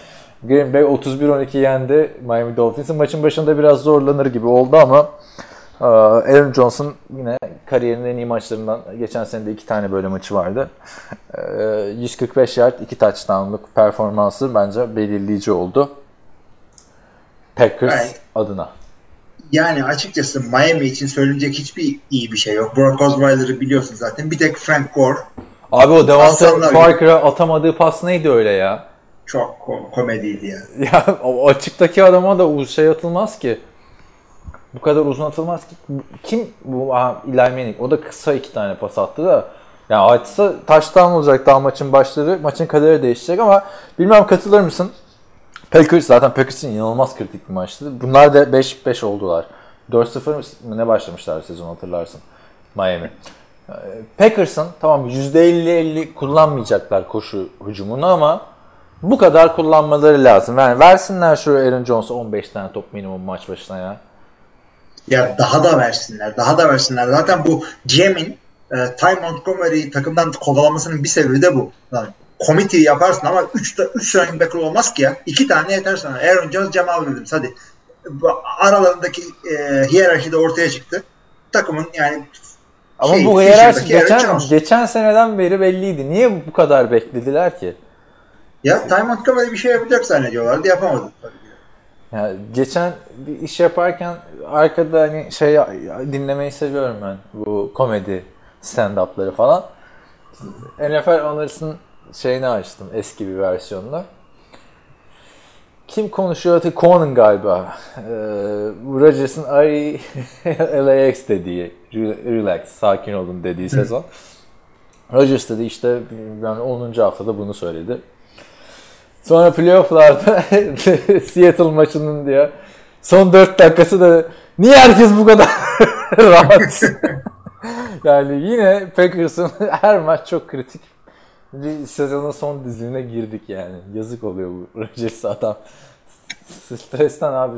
Green Bay 31-12 yendi Miami Dolphins'i. Maçın başında biraz zorlanır gibi oldu ama e, Aaron Johnson yine kariyerinin en iyi maçlarından geçen sene de iki tane böyle maçı vardı. E, 145 yard, iki touchdown'luk performansı bence belirleyici oldu. Packers Evet. adına. Yani açıkçası Miami için söylenecek hiçbir iyi bir şey yok. Brock Osweiler'ı biliyorsun zaten. Bir tek Frank Gore Abi o gibi. Parker'a atamadığı pas neydi öyle ya? Çok ko- komediydi ya. Ya açıktaki adama da şey atılmaz ki. Bu kadar uzun atılmaz ki. Kim bu? Aha, Manning. O da kısa iki tane pas attı da. Yani atsa taştan olacak daha maçın başları. Maçın kaderi değişecek ama bilmem katılır mısın? Packers zaten Packers'ın inanılmaz kritik bir maçtı. Bunlar da 5-5 oldular. 4-0 mı ne başlamışlar sezon hatırlarsın. Miami. Ee, Packers'ın tamam %50-50 kullanmayacaklar koşu hücumunu ama bu kadar kullanmaları lazım. Yani versinler şu Aaron Jones'a 15 tane top minimum maç başına ya. Ya daha da versinler. Daha da versinler. Zaten bu Cem'in e, Ty Montgomery takımdan kovalamasının bir sebebi de bu. Yani, committee yaparsın ama 3 3 running back olmaz ki ya. 2 tane yeter sana. Aaron Jones, Jamal Williams hadi. Bu Aralarındaki e, hiyerarşi de ortaya çıktı. Takımın yani Ama Şey, bu hiyerarşi geçen, geçen seneden beri belliydi. Niye bu kadar beklediler ki? Ya Ty Montgomery bir şey yapacak zannediyorlardı. Yapamadı. Ya geçen bir iş yaparken arkada hani şey dinlemeyi seviyorum ben. Bu komedi stand-up'ları falan. NFL Honors'ın şeyini açtım eski bir versiyonla. Kim konuşuyor? Conan galiba. Ee, Rodgers'ın ay LAX dediği, re- relax, sakin olun dediği sezon. Rodgers dedi işte yani 10. haftada bunu söyledi. Sonra playofflarda Seattle maçının diyor son 4 dakikası da niye herkes bu kadar rahat? yani yine Packers'ın her maç çok kritik. Bir sezonun son diziline girdik yani. Yazık oluyor bu Rodgers adam. Stresten abi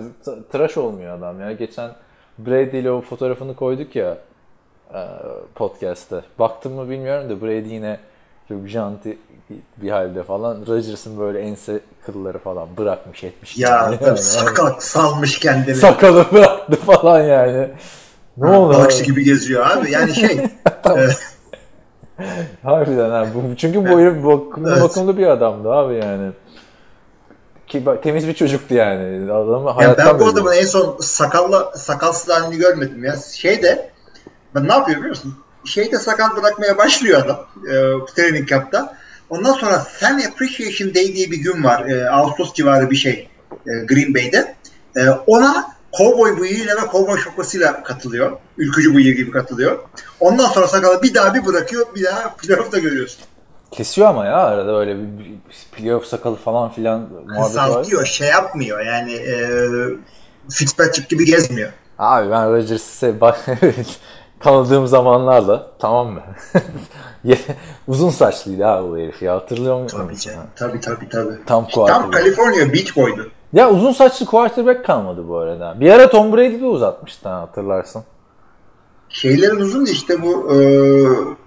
tıraş olmuyor adam ya. Geçen Brady ile o fotoğrafını koyduk ya e, podcast'te. Baktım mı bilmiyorum da Brady yine çok janti bir halde falan. Rodgers'ın böyle ense kılları falan bırakmış etmiş. Ya Yani. tabii sakat salmış kendini. Sakalı bıraktı falan yani. Ne oldu? Balıkçı gibi geziyor abi. Yani şey e, Harbiden abi. Bu, çünkü bu herif bakımlı, Evet. bakımlı bir adamdı abi yani. Ki temiz bir çocuktu yani. Adamı Ya ben bu adamın en son sakalla sakalsız halini görmedim ya. Şeyde ben ne yapıyor biliyor musun? Şeyde sakal bırakmaya başlıyor adam e, training camp'ta. Ondan sonra Fan Appreciation Day diye bir gün var. E, Ağustos civarı bir şey e, Green Bay'de. E, ona kovboy bıyığıyla ve kovboy şapkasıyla katılıyor. Ülkücü bıyığı gibi katılıyor. Ondan sonra sakalı bir daha bir bırakıyor. Bir daha playoff'ta görüyorsun. Kesiyor ama ya arada böyle bir, bir playoff sakalı falan filan muhabbet var. Kısaltıyor. Şey yapmıyor. Yani e, Fitzpatrick gibi gezmiyor. Abi ben Rodgers'ı bak tanıdığım zamanlarda tamam mı? Uzun saçlıydı abi bu herif ya hatırlıyor musun? Tabii canım. Tabii tabii tabii. Tam Tam. California Beach Boy'du. Ya uzun saçlı quarterback kalmadı bu arada. Bir ara Tom Brady de uzatmıştı ha, hatırlarsın. Şeylerin uzundu işte bu e,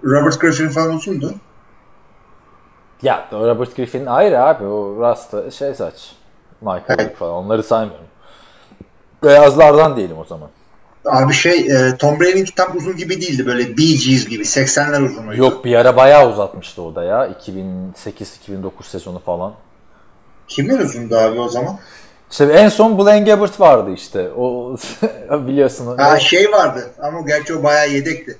Robert Griffin falan uzundu. Ya Robert Griffin ayrı abi o Rasta şey saç. Michael Vick falan onları saymıyorum. Beyazlardan diyelim o zaman. Abi şey e, Tom Brady'ninki tam uzun gibi değildi böyle Bee Gees gibi 80'ler uzunuydu. Yok bir ara bayağı uzatmıştı o da ya. 2008-2009 sezonu falan. Kimin uzundu abi o zaman? İşte en son Blaine Gabbert vardı işte. O biliyorsun. Ha şey vardı ama gerçi o bayağı yedekti.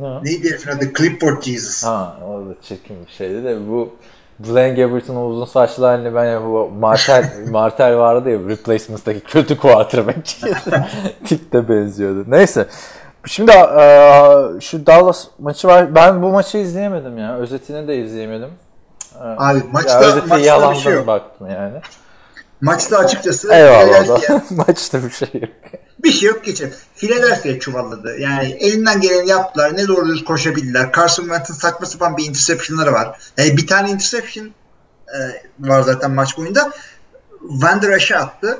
Ha. Neydi herifin adı? Clipboard Jesus. Ha, o da çirkin bir şeydi de bu Blaine Gabbert'ın o uzun saçlı halini ben ya bu Martel, Martel vardı ya Replacements'taki kötü quarterback tip de benziyordu. Neyse. Şimdi eee, şu Dallas maçı var. Ben bu maçı izleyemedim ya. Özetini de izleyemedim. Abi Ya maçta, özeti maçta bir yalandan şey yok. baktım yani. Maçta açıkçası Eyvallah. Da. Maçta bir şey yok. Bir şey yok geçer. Philadelphia çuvalladı. Yani elinden geleni yaptılar. Ne doğru düz koşabildiler. Carson Wentz'in saçma sapan bir interception'ları var. Yani bir tane interception e, var zaten maç boyunca. Van Der Esch'e attı.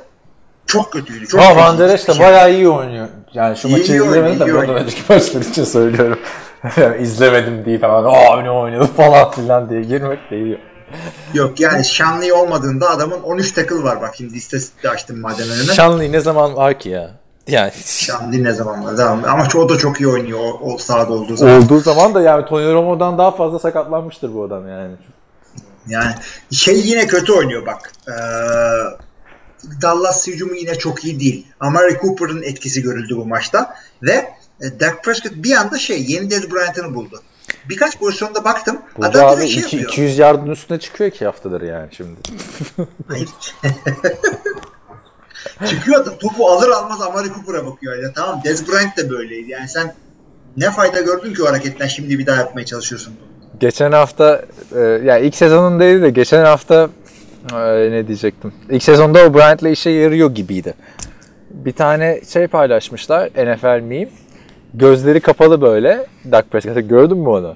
Çok kötüydü. Çok kötüydü. Van Der Esch de bayağı iyi oynuyor. Yani şu İyi maçı izlemedim de bundan önceki maçlar için söylüyorum. İzlemedim değil falan. Aa ne oynadı falan filan diye girmek de iyi. Yok yani Şanlı olmadığında adamın 13 tackle var. Bak şimdi istatistikte açtım madem önüme. Şanlı ne zaman var ki ya? Yani Şanlı ne zaman var? Tamam. Ama o da çok iyi oynuyor o, o sahada olduğu zaman. olduğu zaman da yani Tony Romo'dan daha fazla sakatlanmıştır bu adam yani. Yani şey yine kötü oynuyor bak. Ee, Dallas hücumu yine çok iyi değil. Amari Cooper'ın etkisi görüldü bu maçta ve e, Dak Prescott bir anda şey yeni Dez Bryant'ını buldu. Birkaç pozisyonda baktım. Burada adam abi şey iki- yapıyor. 200 yardın üstüne çıkıyor iki haftadır yani şimdi. Hayır. Çıkıyor da topu alır almaz Amari Cooper'a bakıyor. Ya tamam Dez Bryant de böyleydi. Yani sen ne fayda gördün ki o hareketten şimdi bir daha yapmaya çalışıyorsun. Geçen hafta e, ya ilk sezonun değil de geçen hafta e, ne diyecektim. İlk sezonda o Bryant'la işe yarıyor gibiydi. Bir tane şey paylaşmışlar NFL meme. Gözleri kapalı böyle. Dak Prescott'a gördün mü onu?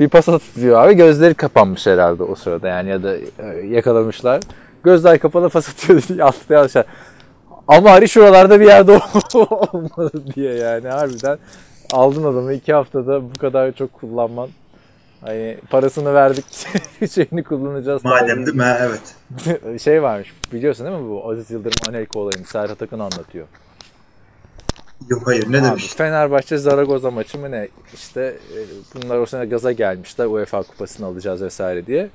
Bir pas atıyor abi gözleri kapanmış herhalde o sırada yani ya da e, yakalamışlar. Gözler kapalı pas atıyor diye altta yazmışlar. Ama hani şuralarda bir yerde olmalı diye yani harbiden aldın adamı iki haftada bu kadar çok kullanman. Hani parasını verdik şeyini kullanacağız. Madem değil mi? Evet. şey varmış biliyorsun değil mi bu Aziz Yıldırım Anelka olayını Serhat Akın anlatıyor. Yok hayır ne Abi, demiş? Fenerbahçe Zaragoza maçı mı ne? İşte e, bunlar o sene gaza gelmişler UEFA kupasını alacağız vesaire diye.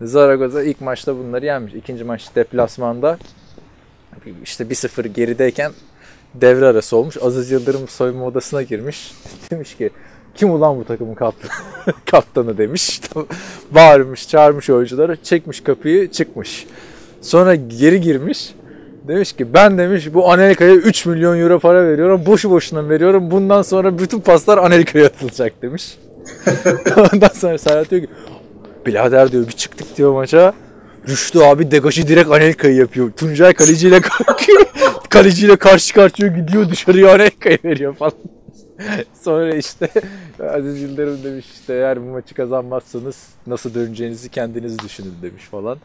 Zaragoza ilk maçta bunları yenmiş. İkinci maç deplasmanda işte 1-0 gerideyken devre arası olmuş. Aziz Yıldırım soyunma odasına girmiş. Demiş ki kim ulan bu takımın kaptanı, kaptanı demiş. Bağırmış, çağırmış oyuncuları, çekmiş kapıyı, çıkmış. Sonra geri girmiş. Demiş ki ben demiş bu Anelka'ya 3 milyon euro para veriyorum. Boşu boşuna veriyorum. Bundan sonra bütün paslar Anelka'ya atılacak demiş. Ondan sonra Serhat diyor ki birader diyor bir çıktık diyor maça. Rüştü abi degajı direkt Anelka'yı yapıyor. Tuncay kaleciyle kaleciyle karşı karşıya gidiyor dışarıya Anelka'yı veriyor falan. Sonra işte Aziz Yıldırım demiş işte eğer bu maçı kazanmazsanız nasıl döneceğinizi kendiniz düşünün demiş falan.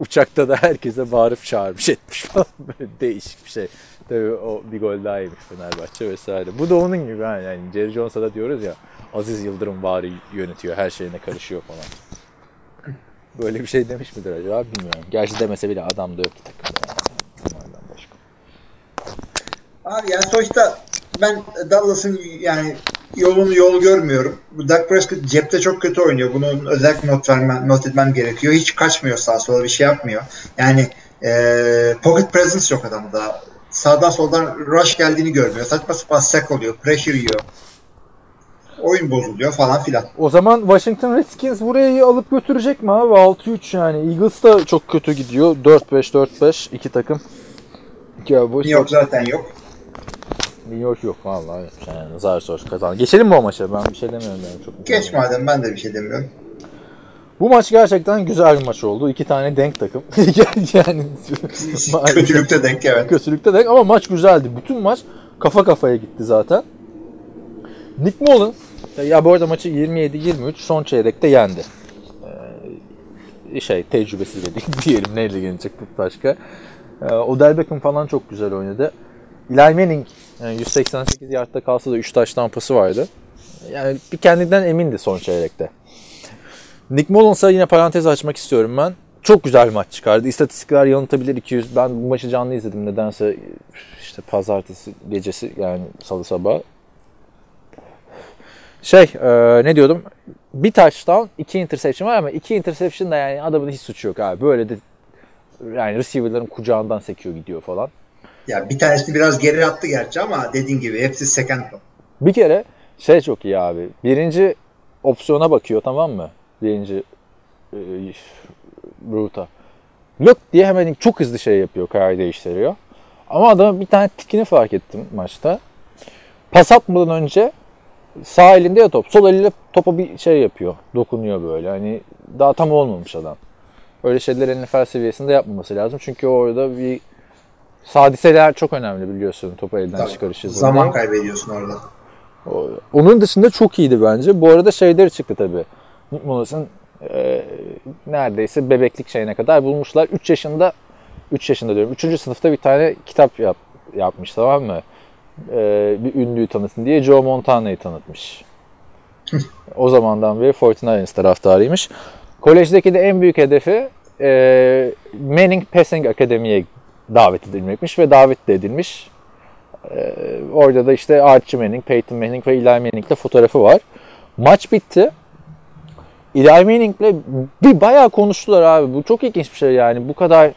Uçakta da herkese bağırıp çağırmış etmiş falan. Böyle değişik bir şey. Tabii o bir gol daha yemiş Fenerbahçe vesaire. Bu da onun gibi ha yani Jerry Jones'a da diyoruz ya Aziz Yıldırım bari yönetiyor her şeyine karışıyor falan. Böyle bir şey demiş midir acaba bilmiyorum. Gerçi demese bile adam da yok ki takımda. Yani. Abi yani sonuçta ben Dallas'ın yani yolunu yol görmüyorum. Dak Prescott cepte çok kötü oynuyor. Bunun özellikle not, vermem, not etmem gerekiyor. Hiç kaçmıyor sağa sola bir şey yapmıyor. Yani eee pocket presence yok adamda. Sağdan soldan rush geldiğini görmüyor. Saçma sapan sack oluyor. Pressure yiyor. Oyun bozuluyor falan filan. O zaman Washington Redskins burayı alıp götürecek mi abi? 6-3 yani. Eagles da çok kötü gidiyor. 4-5 4-5 iki takım. Cowboys New York zaten yok. New York yok vallahi. Yani zar zor kazandı. Geçelim mi o maça? Ben bir şey demiyorum yani. Çok Geç madem ben de bir şey demiyorum. Bu maç gerçekten güzel bir maç oldu. İki tane denk takım. yani Kötülükte denk evet. kötülükte denk ama maç güzeldi. Bütün maç kafa kafaya gitti zaten. Nick Mullins ya bu arada maçı 27-23 son çeyrekte yendi. Ee, şey tecrübesi dedik diyelim neyle gelecek bu başka. Ee, Odell Beckham falan çok güzel oynadı. Eli Manning yani 188 yardta kalsa da 3 taş tampası vardı. Yani bir kendinden emindi son çeyrekte. Nick Mullins'a yine parantez açmak istiyorum ben. Çok güzel bir maç çıkardı. İstatistikler yanıltabilir 200. Ben bu maçı canlı izledim nedense işte pazartesi gecesi yani salı sabahı. Şey e, ne diyordum? Bir touchdown, iki interception var ama iki interception da yani adamın hiç suçu yok abi. Böyle de yani receiver'ların kucağından sekiyor gidiyor falan. Ya bir tanesini biraz geri attı gerçi ama dediğin gibi hepsi second. Bir kere şey çok iyi abi. Birinci opsiyona bakıyor tamam mı? Birinci e, route'a. Look diye hemen çok hızlı şey yapıyor. Karar değiştiriyor. Ama adamın bir tane tikini fark ettim maçta. Pas atmadan önce sağ elinde ya top. Sol eliyle topa bir şey yapıyor. Dokunuyor böyle. Hani daha tam olmamış adam. öyle şeyleri NFL seviyesinde yapmaması lazım. Çünkü orada bir hadiseler çok önemli biliyorsun topu elden çıkarış hızında. Zaman kaybediyorsun orada. Onun dışında çok iyiydi bence. Bu arada şeyleri çıktı tabii. Mullens'ın e, neredeyse bebeklik şeyine kadar bulmuşlar. 3 yaşında 3 yaşında diyorum. 3. sınıfta bir tane kitap yap, yapmış tamam mı? E, bir ünlüyü tanıtın diye Joe Montana'yı tanıtmış. o zamandan beri 49ers taraftarıymış. Kolejdeki de en büyük hedefi e, Manning Passing Akademi'ye davet edilmekmiş ve davet de edilmiş. E, orada da işte Archie Manning, Peyton Manning ve Eli Manning'le fotoğrafı var. Maç bitti. Eli Manning'le bir bayağı konuştular abi. Bu çok ilginç bir şey yani. Bu kadar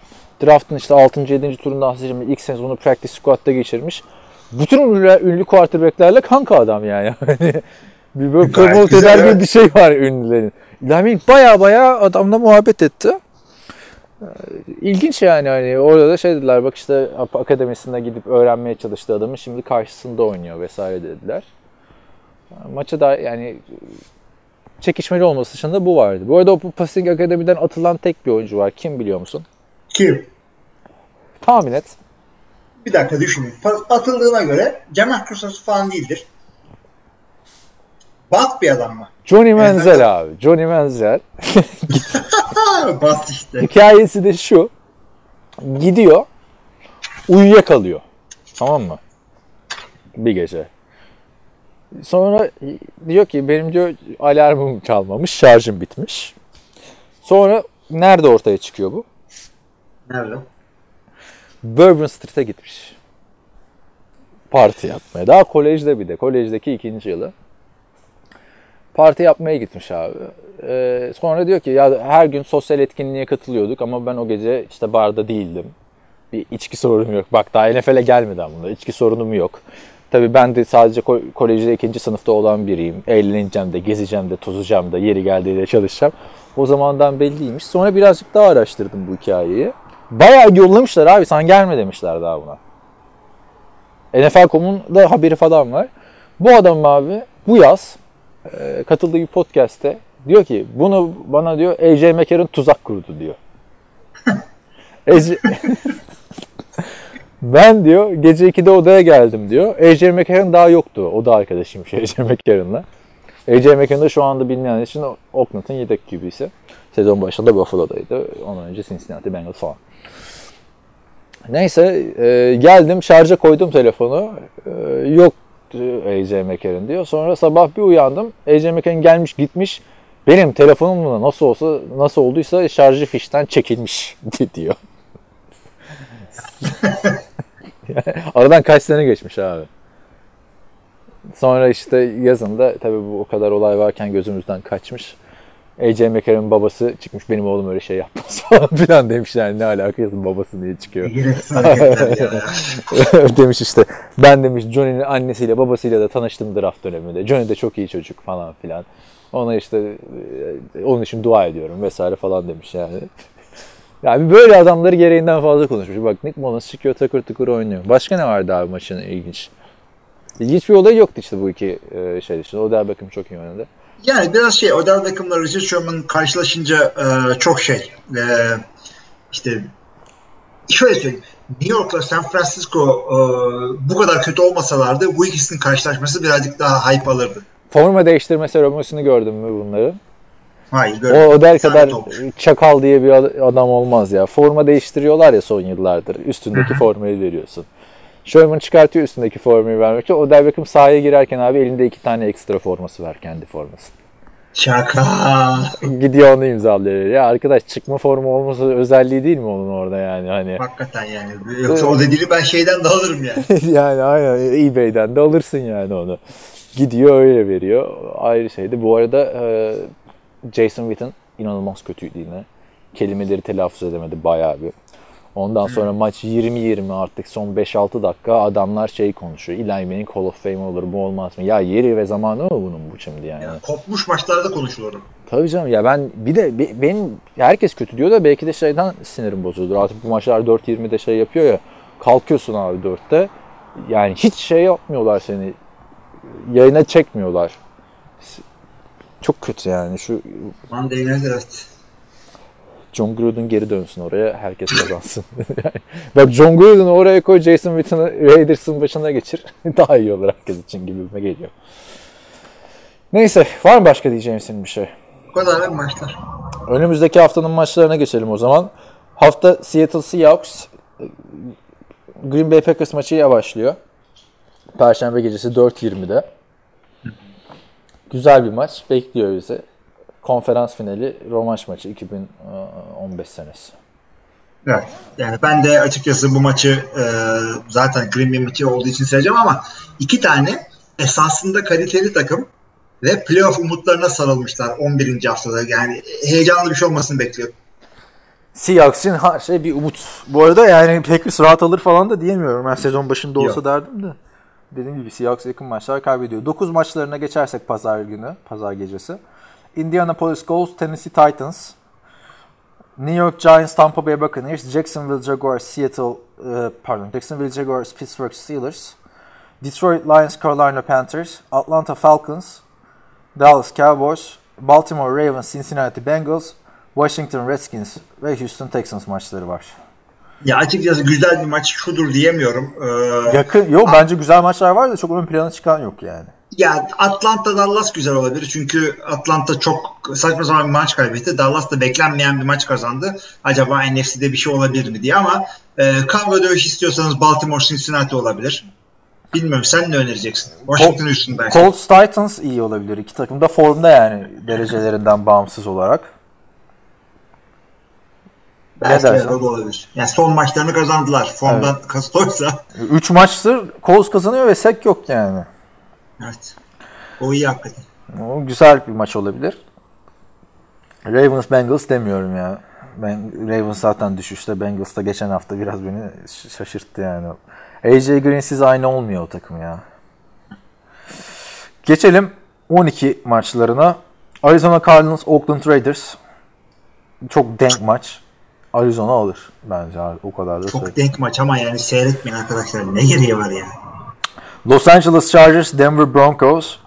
draftın işte 6. 7. turundan seçilmiş ilk sezonu practice squad'da geçirmiş. Bütün ünlü, ünlü quarterback'lerle kanka adam yani. Hani bir böyle promote eder gibi bir şey var ünlülerin. Eli Manning bayağı bayağı adamla muhabbet etti. Ee, İlginç yani hani orada da şey dediler bak işte akademisine gidip öğrenmeye çalıştığı adamın şimdi karşısında oynuyor vesaire dediler. Maça da yani çekişmeli olması dışında bu vardı. Bu arada o Passing Akademi'den atılan tek bir oyuncu var. Kim biliyor musun? Kim? Tahmin et. Bir dakika düşünün. Atıldığına göre Cemal Kursası falan değildir. Bat bir adam mı? Johnny Manziel abi. Johnny Manziel. Bat işte. Hikayesi de şu. Gidiyor. Uyuyakalıyor. Tamam mı? Bir gece. Sonra diyor ki benim diyor alarmım çalmamış, şarjım bitmiş. Sonra nerede ortaya çıkıyor bu? Nerede? Bourbon Street'e gitmiş. Parti yapmaya. Daha kolejde bir de. Kolejdeki ikinci yılı. Parti yapmaya gitmiş abi. Ee, sonra diyor ki ya her gün sosyal etkinliğe katılıyorduk ama ben o gece işte barda değildim. Bir içki sorunum yok. Bak daha NFL'e gelmeden bunda. İçki sorunum yok. Tabii ben de sadece ko- kolejde ikinci sınıfta olan biriyim. Eğleneceğim de, gezeceğim de, tozacağım da, yeri geldiğinde çalışacağım. O zamandan belliymiş. Sonra birazcık daha araştırdım bu hikayeyi. Bayağı yollamışlar abi sen gelme demişler daha buna. NFL.com'un da haberi falan var. Bu adam abi bu yaz e, katıldığı bir podcast'te diyor ki bunu bana diyor AJ McCarron tuzak kurdu diyor. AJ... ben diyor gece 2'de odaya geldim diyor. AJ McCarron daha yoktu. O da arkadaşıymış AJ McCarron'la. AJ McCarron da şu anda bilinen için Oakland'ın yedek QB'si. Sezon başında Buffalo'daydı. Ondan önce Cincinnati Bengals falan. Neyse e, geldim şarja koydum telefonu. E, yok AJ McCarron diyor. Sonra sabah bir uyandım. AJ McCarron gelmiş gitmiş. Benim telefonumla nasıl olsa nasıl olduysa şarjı fişten çekilmiş diyor. Aradan kaç sene geçmiş abi. Sonra işte yazında tabii bu o kadar olay varken gözümüzden kaçmış. AJ McCarron'ın babası çıkmış benim oğlum öyle şey yapmaz falan filan demiş yani ne alakası babası diye çıkıyor. Demiş işte ben demiş Johnny'nin annesiyle babasıyla da tanıştım draft döneminde. Johnny de çok iyi çocuk falan filan. Ona işte onun için dua ediyorum vesaire falan demiş yani. Yani böyle adamları gereğinden fazla konuşmuş. Bak Nick Mullins çıkıyor takır tıkır oynuyor. Başka ne vardı abi maçın ilginç? İlginç bir olay yoktu işte bu iki e, şey için. Odell Beckham çok iyi oynadı. Yani biraz şey Odell Beckham'la Richard Sherman karşılaşınca e, çok şey e, işte şöyle söyleyeyim New York'la San Francisco e, bu kadar kötü olmasalardı bu ikisinin karşılaşması birazcık daha hype alırdı. Forma değiştirme seremonisini gördün mü bunları? Hayır O böyle Odell kadar çakal diye bir ad- adam olmaz ya. Forma değiştiriyorlar ya son yıllardır. Üstündeki formayı veriyorsun. Sherman çıkartıyor üstündeki formayı vermek için. Odell Beckham sahaya girerken abi elinde iki tane ekstra forması var kendi forması. Şaka. Gidiyor onu imzalıyor. Ya arkadaş çıkma formu olması özelliği değil mi onun orada yani hani. Hakikaten yani. Yoksa o dediğini ben şeyden de alırım yani. yani aynen eBay'den de alırsın yani onu. Gidiyor öyle veriyor. Ayrı şeydi. Bu arada e, Jason Witten inanılmaz kötüydü yine. Kelimeleri telaffuz edemedi bayağı bir. Ondan sonra maç 20-20 artık son 5-6 dakika adamlar şey konuşuyor. Eli Manning Hall of Fame olur mu olmaz mı? Ya yeri ve zamanı mı bunun bu şimdi yani? yani kopmuş maçlarda konuşulur. Tabii canım ya ben bir de be- benim herkes kötü diyor da belki de şeyden sinirim bozuldu. Artık bu maçlar 4-20'de şey yapıyor ya. Kalkıyorsun abi 4'te. Yani hiç şey yapmıyorlar seni. Yayına çekmiyorlar. Çok kötü yani şu Night evet. John Gruden geri dönsün oraya. Herkes kazansın. bak John Gruden'ı oraya koy. Jason Witten'ı Raiders'ın başına geçir. Daha iyi olur herkes için gibime geliyor. Neyse. Var mı başka diyeceğim senin bir şey? Bu kadar maçlar. Önümüzdeki haftanın maçlarına geçelim o zaman. Hafta Seattle Seahawks Green Bay Packers maçıyla başlıyor. Perşembe gecesi 4.20'de. Güzel bir maç. Bekliyor bizi. Konferans finali rövanş maçı 2015 senesi. Evet. Yani ben de açıkçası bu maçı e, zaten Green Bay maçı olduğu için söyleyeceğim ama iki tane esasında kaliteli takım ve playoff umutlarına sarılmışlar 11. haftada. Yani heyecanlı bir şey olmasını bekliyorum. Seahawks için her şey bir umut. Bu arada yani Packers rahat alır falan da diyemiyorum. Ben sezon başında olsa Yok. derdim de. Dediğim gibi Seahawks yakın maçlar kaybediyor. 9 maçlarına geçersek pazar günü, pazar gecesi. Indianapolis Colts, Tennessee Titans, New York Giants, Tampa Bay Buccaneers, Jacksonville Jaguars, Seattle, e, pardon, Jacksonville Jaguars, Pittsburgh Steelers, Detroit Lions, Carolina Panthers, Atlanta Falcons, Dallas Cowboys, Baltimore Ravens, Cincinnati Bengals, Washington Redskins ve Houston Texans maçları var. Ya açıkçası güzel bir maç şudur diyemiyorum. Ee, Yakın, yok bence güzel maçlar var da çok ön plana çıkan yok yani. Ya Atlanta Dallas güzel olabilir. Çünkü Atlanta çok saçma sapan bir maç kaybetti. Dallas da beklenmeyen bir maç kazandı. Acaba NFC'de bir şey olabilir mi diye ama e, kavga dövüş istiyorsanız Baltimore Cincinnati olabilir. Bilmiyorum sen ne önereceksin? Washington Houston belki. Colts Titans iyi olabilir. İki takım da formda yani derecelerinden bağımsız olarak. Belki ne o da olabilir. Yani son maçlarını kazandılar. Formdan kasıtoysa. 3 maçtır Colts kazanıyor ve sek yok yani. Evet. O iyi hakikaten. O güzel bir maç olabilir. Ravens Bengals demiyorum ya. Ben Ravens zaten düşüşte. Bengals da geçen hafta biraz beni şaşırttı yani. AJ Green'siz aynı olmuyor o takım ya. Geçelim 12 maçlarına. Arizona Cardinals, Oakland Raiders. Çok denk maç. Arizona alır bence abi. O kadar da. Çok denk maç ama yani seyretmeyin arkadaşlar. Ne gereği var ya? Los Angeles Chargers, Denver Broncos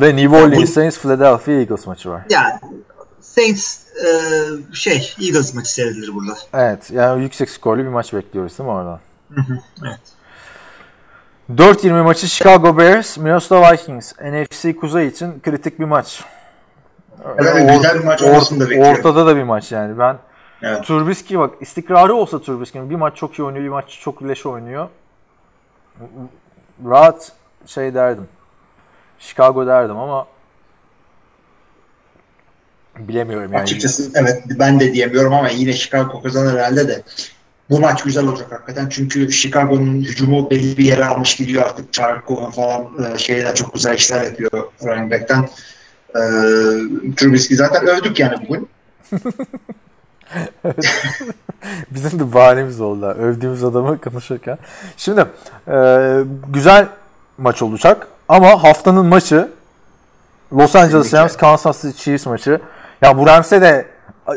ve New Orleans Saints, Philadelphia Eagles maçı var. Ya Saints e, şey Eagles maçı seyredilir burada. Evet, yani yüksek skorlu bir maç bekliyoruz değil mi oradan? Evet. 4-20 maçı Chicago Bears, Minnesota Vikings. NFC Kuzey için kritik bir maç. Evet, Or- güzel bir maç olmasını da bekliyorum. Ortada da bir maç yani. Ben Evet. Trubisky bak istikrarı olsa Trubisky'nin bir maç çok iyi oynuyor, bir maç çok leş oynuyor. Rahat şey derdim. Chicago derdim ama bilemiyorum yani. Açıkçası evet ben de diyemiyorum ama yine Chicago kazanır herhalde de. Bu maç güzel olacak hakikaten çünkü Chicago'nun hücumu belli bir yere almış gidiyor artık. Charco falan e, şeyler çok güzel işler yapıyor running back'ten. E, Trubisky zaten övdük yani bugün. Bizim de bahanemiz oldu. Övdüğümüz adamı konuşurken. Şimdi e, güzel maç olacak ama haftanın maçı Los Angeles. Rams Kansas City Chiefs maçı. Ya bu Rams'e de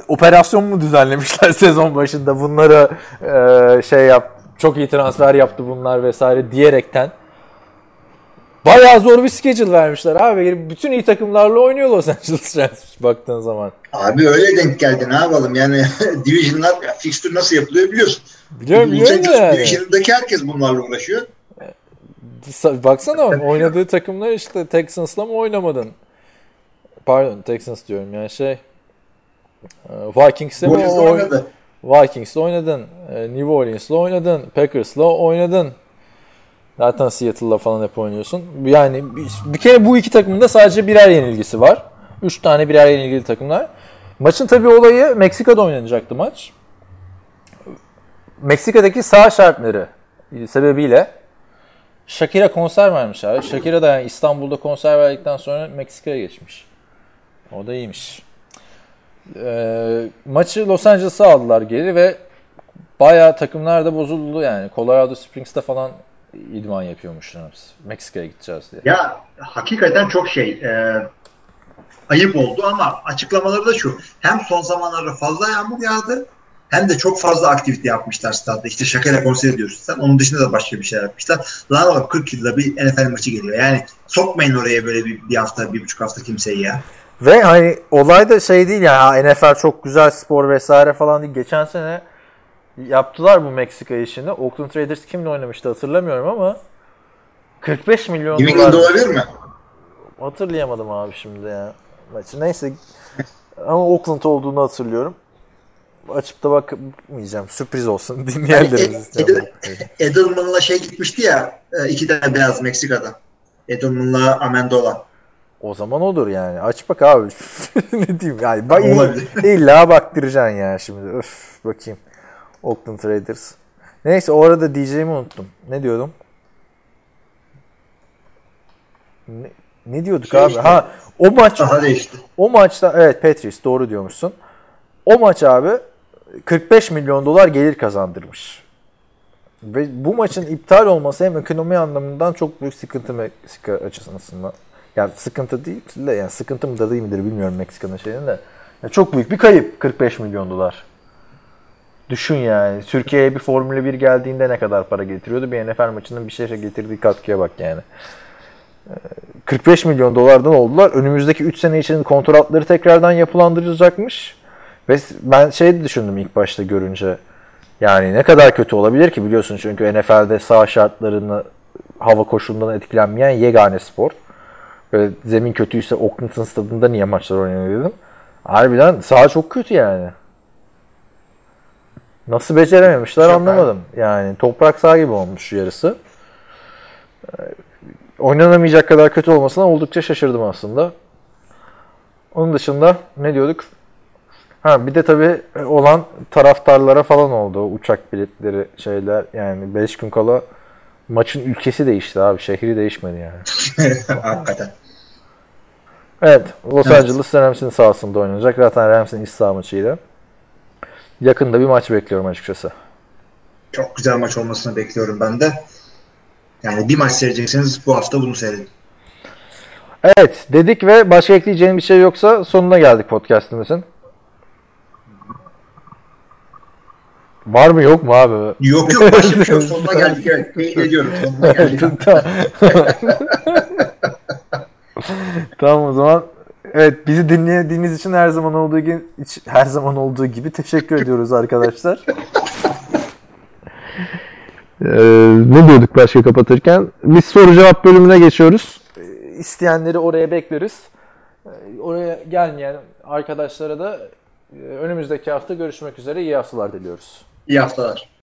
operasyon mu düzenlemişler sezon başında bunları e, şey yap çok iyi transfer yaptı bunlar vesaire diyerekten Bayağı zor bir schedule vermişler abi. Bütün iyi takımlarla oynuyor Los Angeles Rams baktığın zaman. Abi öyle denk geldi ne yapalım yani divisionlar fixture nasıl yapılıyor biliyorsun. Biliyorum biliyorum da yani. Division'daki herkes bunlarla uğraşıyor. Sa- Baksana oynadığı takımlar işte Texans'la mı oynamadın? Pardon Texans diyorum yani şey e, Vikings'le mi Warriors'la oy- oynadı. Vikings'le oynadın. e, New Orleans'la oynadın. Packers'la oynadın. Zaten Seattle'la falan hep oynuyorsun. Yani bir, bir kere bu iki takımın da sadece birer yenilgisi var. Üç tane birer yenilgili takımlar. Maçın tabii olayı Meksika'da oynanacaktı maç. Meksika'daki sağ şartları sebebiyle Shakira konser vermiş abi. Shakira da yani İstanbul'da konser verdikten sonra Meksika'ya geçmiş. O da iyiymiş. Ee, maçı Los Angeles'a aldılar geri ve bayağı takımlar da bozuldu yani. Colorado Springs'te falan idman yapıyormuş Rams. Meksika'ya gideceğiz diye. Ya hakikaten çok şey e, ayıp oldu ama açıklamaları da şu. Hem son zamanlarda fazla yağmur yağdı hem de çok fazla aktivite yapmışlar statta. İşte şakayla konser ediyorsun sen. Onun dışında da başka bir şey yapmışlar. Lan oğlum 40 yılda bir NFL maçı geliyor. Yani sokmayın oraya böyle bir, bir hafta, bir buçuk hafta kimseyi ya. Ve hani olay da şey değil ya ha, NFL çok güzel spor vesaire falan değil. Geçen sene yaptılar bu Meksika işini. Oakland Raiders kimle oynamıştı hatırlamıyorum ama 45 milyon New dolar. olabilir mi? Hatırlayamadım abi şimdi ya. Maçı neyse ama Oakland olduğunu hatırlıyorum. Açıp da bakmayacağım. Sürpriz olsun. Dinleyenlerimiz Ed- istiyorum. Edelman'la şey gitmişti ya e, iki tane beyaz Meksika'da. Edelman'la Amendola. O zaman olur yani. Aç bak abi. ne diyeyim yani. Bak, illa baktıracaksın ya şimdi. Öf bakayım. Oakland Raiders. Neyse o arada diyeceğimi unuttum. Ne diyordum? Ne, ne diyorduk Şey abi? işte. Ha o maç Daha değişti. o maçta evet Patriots doğru diyormuşsun. O maç abi 45 milyon dolar gelir kazandırmış. Ve bu maçın iptal olması hem ekonomi anlamından çok büyük sıkıntı Meksika açısından. Yani sıkıntı değil de yani sıkıntı mıdır değil midir bilmiyorum Meksika'nın şeyini de. Yani çok büyük bir kayıp 45 milyon dolar. Düşün yani. Türkiye'ye bir Formula 1 geldiğinde ne kadar para getiriyordu? Bir NFL maçının bir şeye getirdiği katkıya bak yani. 45 milyon dolardan oldular. Önümüzdeki 3 sene için kontratları tekrardan yapılandırılacakmış. Ve ben şey düşündüm ilk başta görünce. Yani ne kadar kötü olabilir ki biliyorsun çünkü NFL'de sağ şartlarını hava koşulundan etkilenmeyen yegane spor. Böyle zemin kötüyse Oakland'ın stadında niye maçlar oynanıyor dedim. Harbiden saha çok kötü yani. Nasıl becerememişler Çok anlamadım. Yani toprak saha gibi olmuş yarısı. Ee, Oynanamayacak kadar kötü olmasına oldukça şaşırdım aslında. Onun dışında ne diyorduk? Ha bir de tabii olan taraftarlara falan oldu. Uçak biletleri şeyler yani 5 gün kala maçın ülkesi değişti abi. Şehri değişmedi yani. Hakikaten. Evet, Los Evet. Angeles Rams'in sahasında oynanacak. Zaten Rams'in iç saha maçıydı. Yakında bir maç bekliyorum açıkçası. Çok güzel maç olmasını bekliyorum ben de. Yani bir maç seyredecekseniz bu hafta bunu seyredin. Evet, dedik ve başka ekleyeceğim bir şey yoksa sonuna geldik podcast'imizin. Var mı yok mu abi? Yok yok şey yok. Sonuna geldik. Evet. Teyit ediyorum. Sonuna geldik. tamam o zaman. Evet bizi dinlediğiniz için her zaman olduğu gibi her zaman olduğu gibi teşekkür ediyoruz arkadaşlar. Ee, ne diyorduk başka kapatırken? Biz soru cevap bölümüne geçiyoruz. İsteyenleri oraya bekleriz. Ee, Oraya gelmeyen arkadaşlara da e, önümüzdeki hafta görüşmek üzere iyi haftalar diliyoruz. İyi haftalar.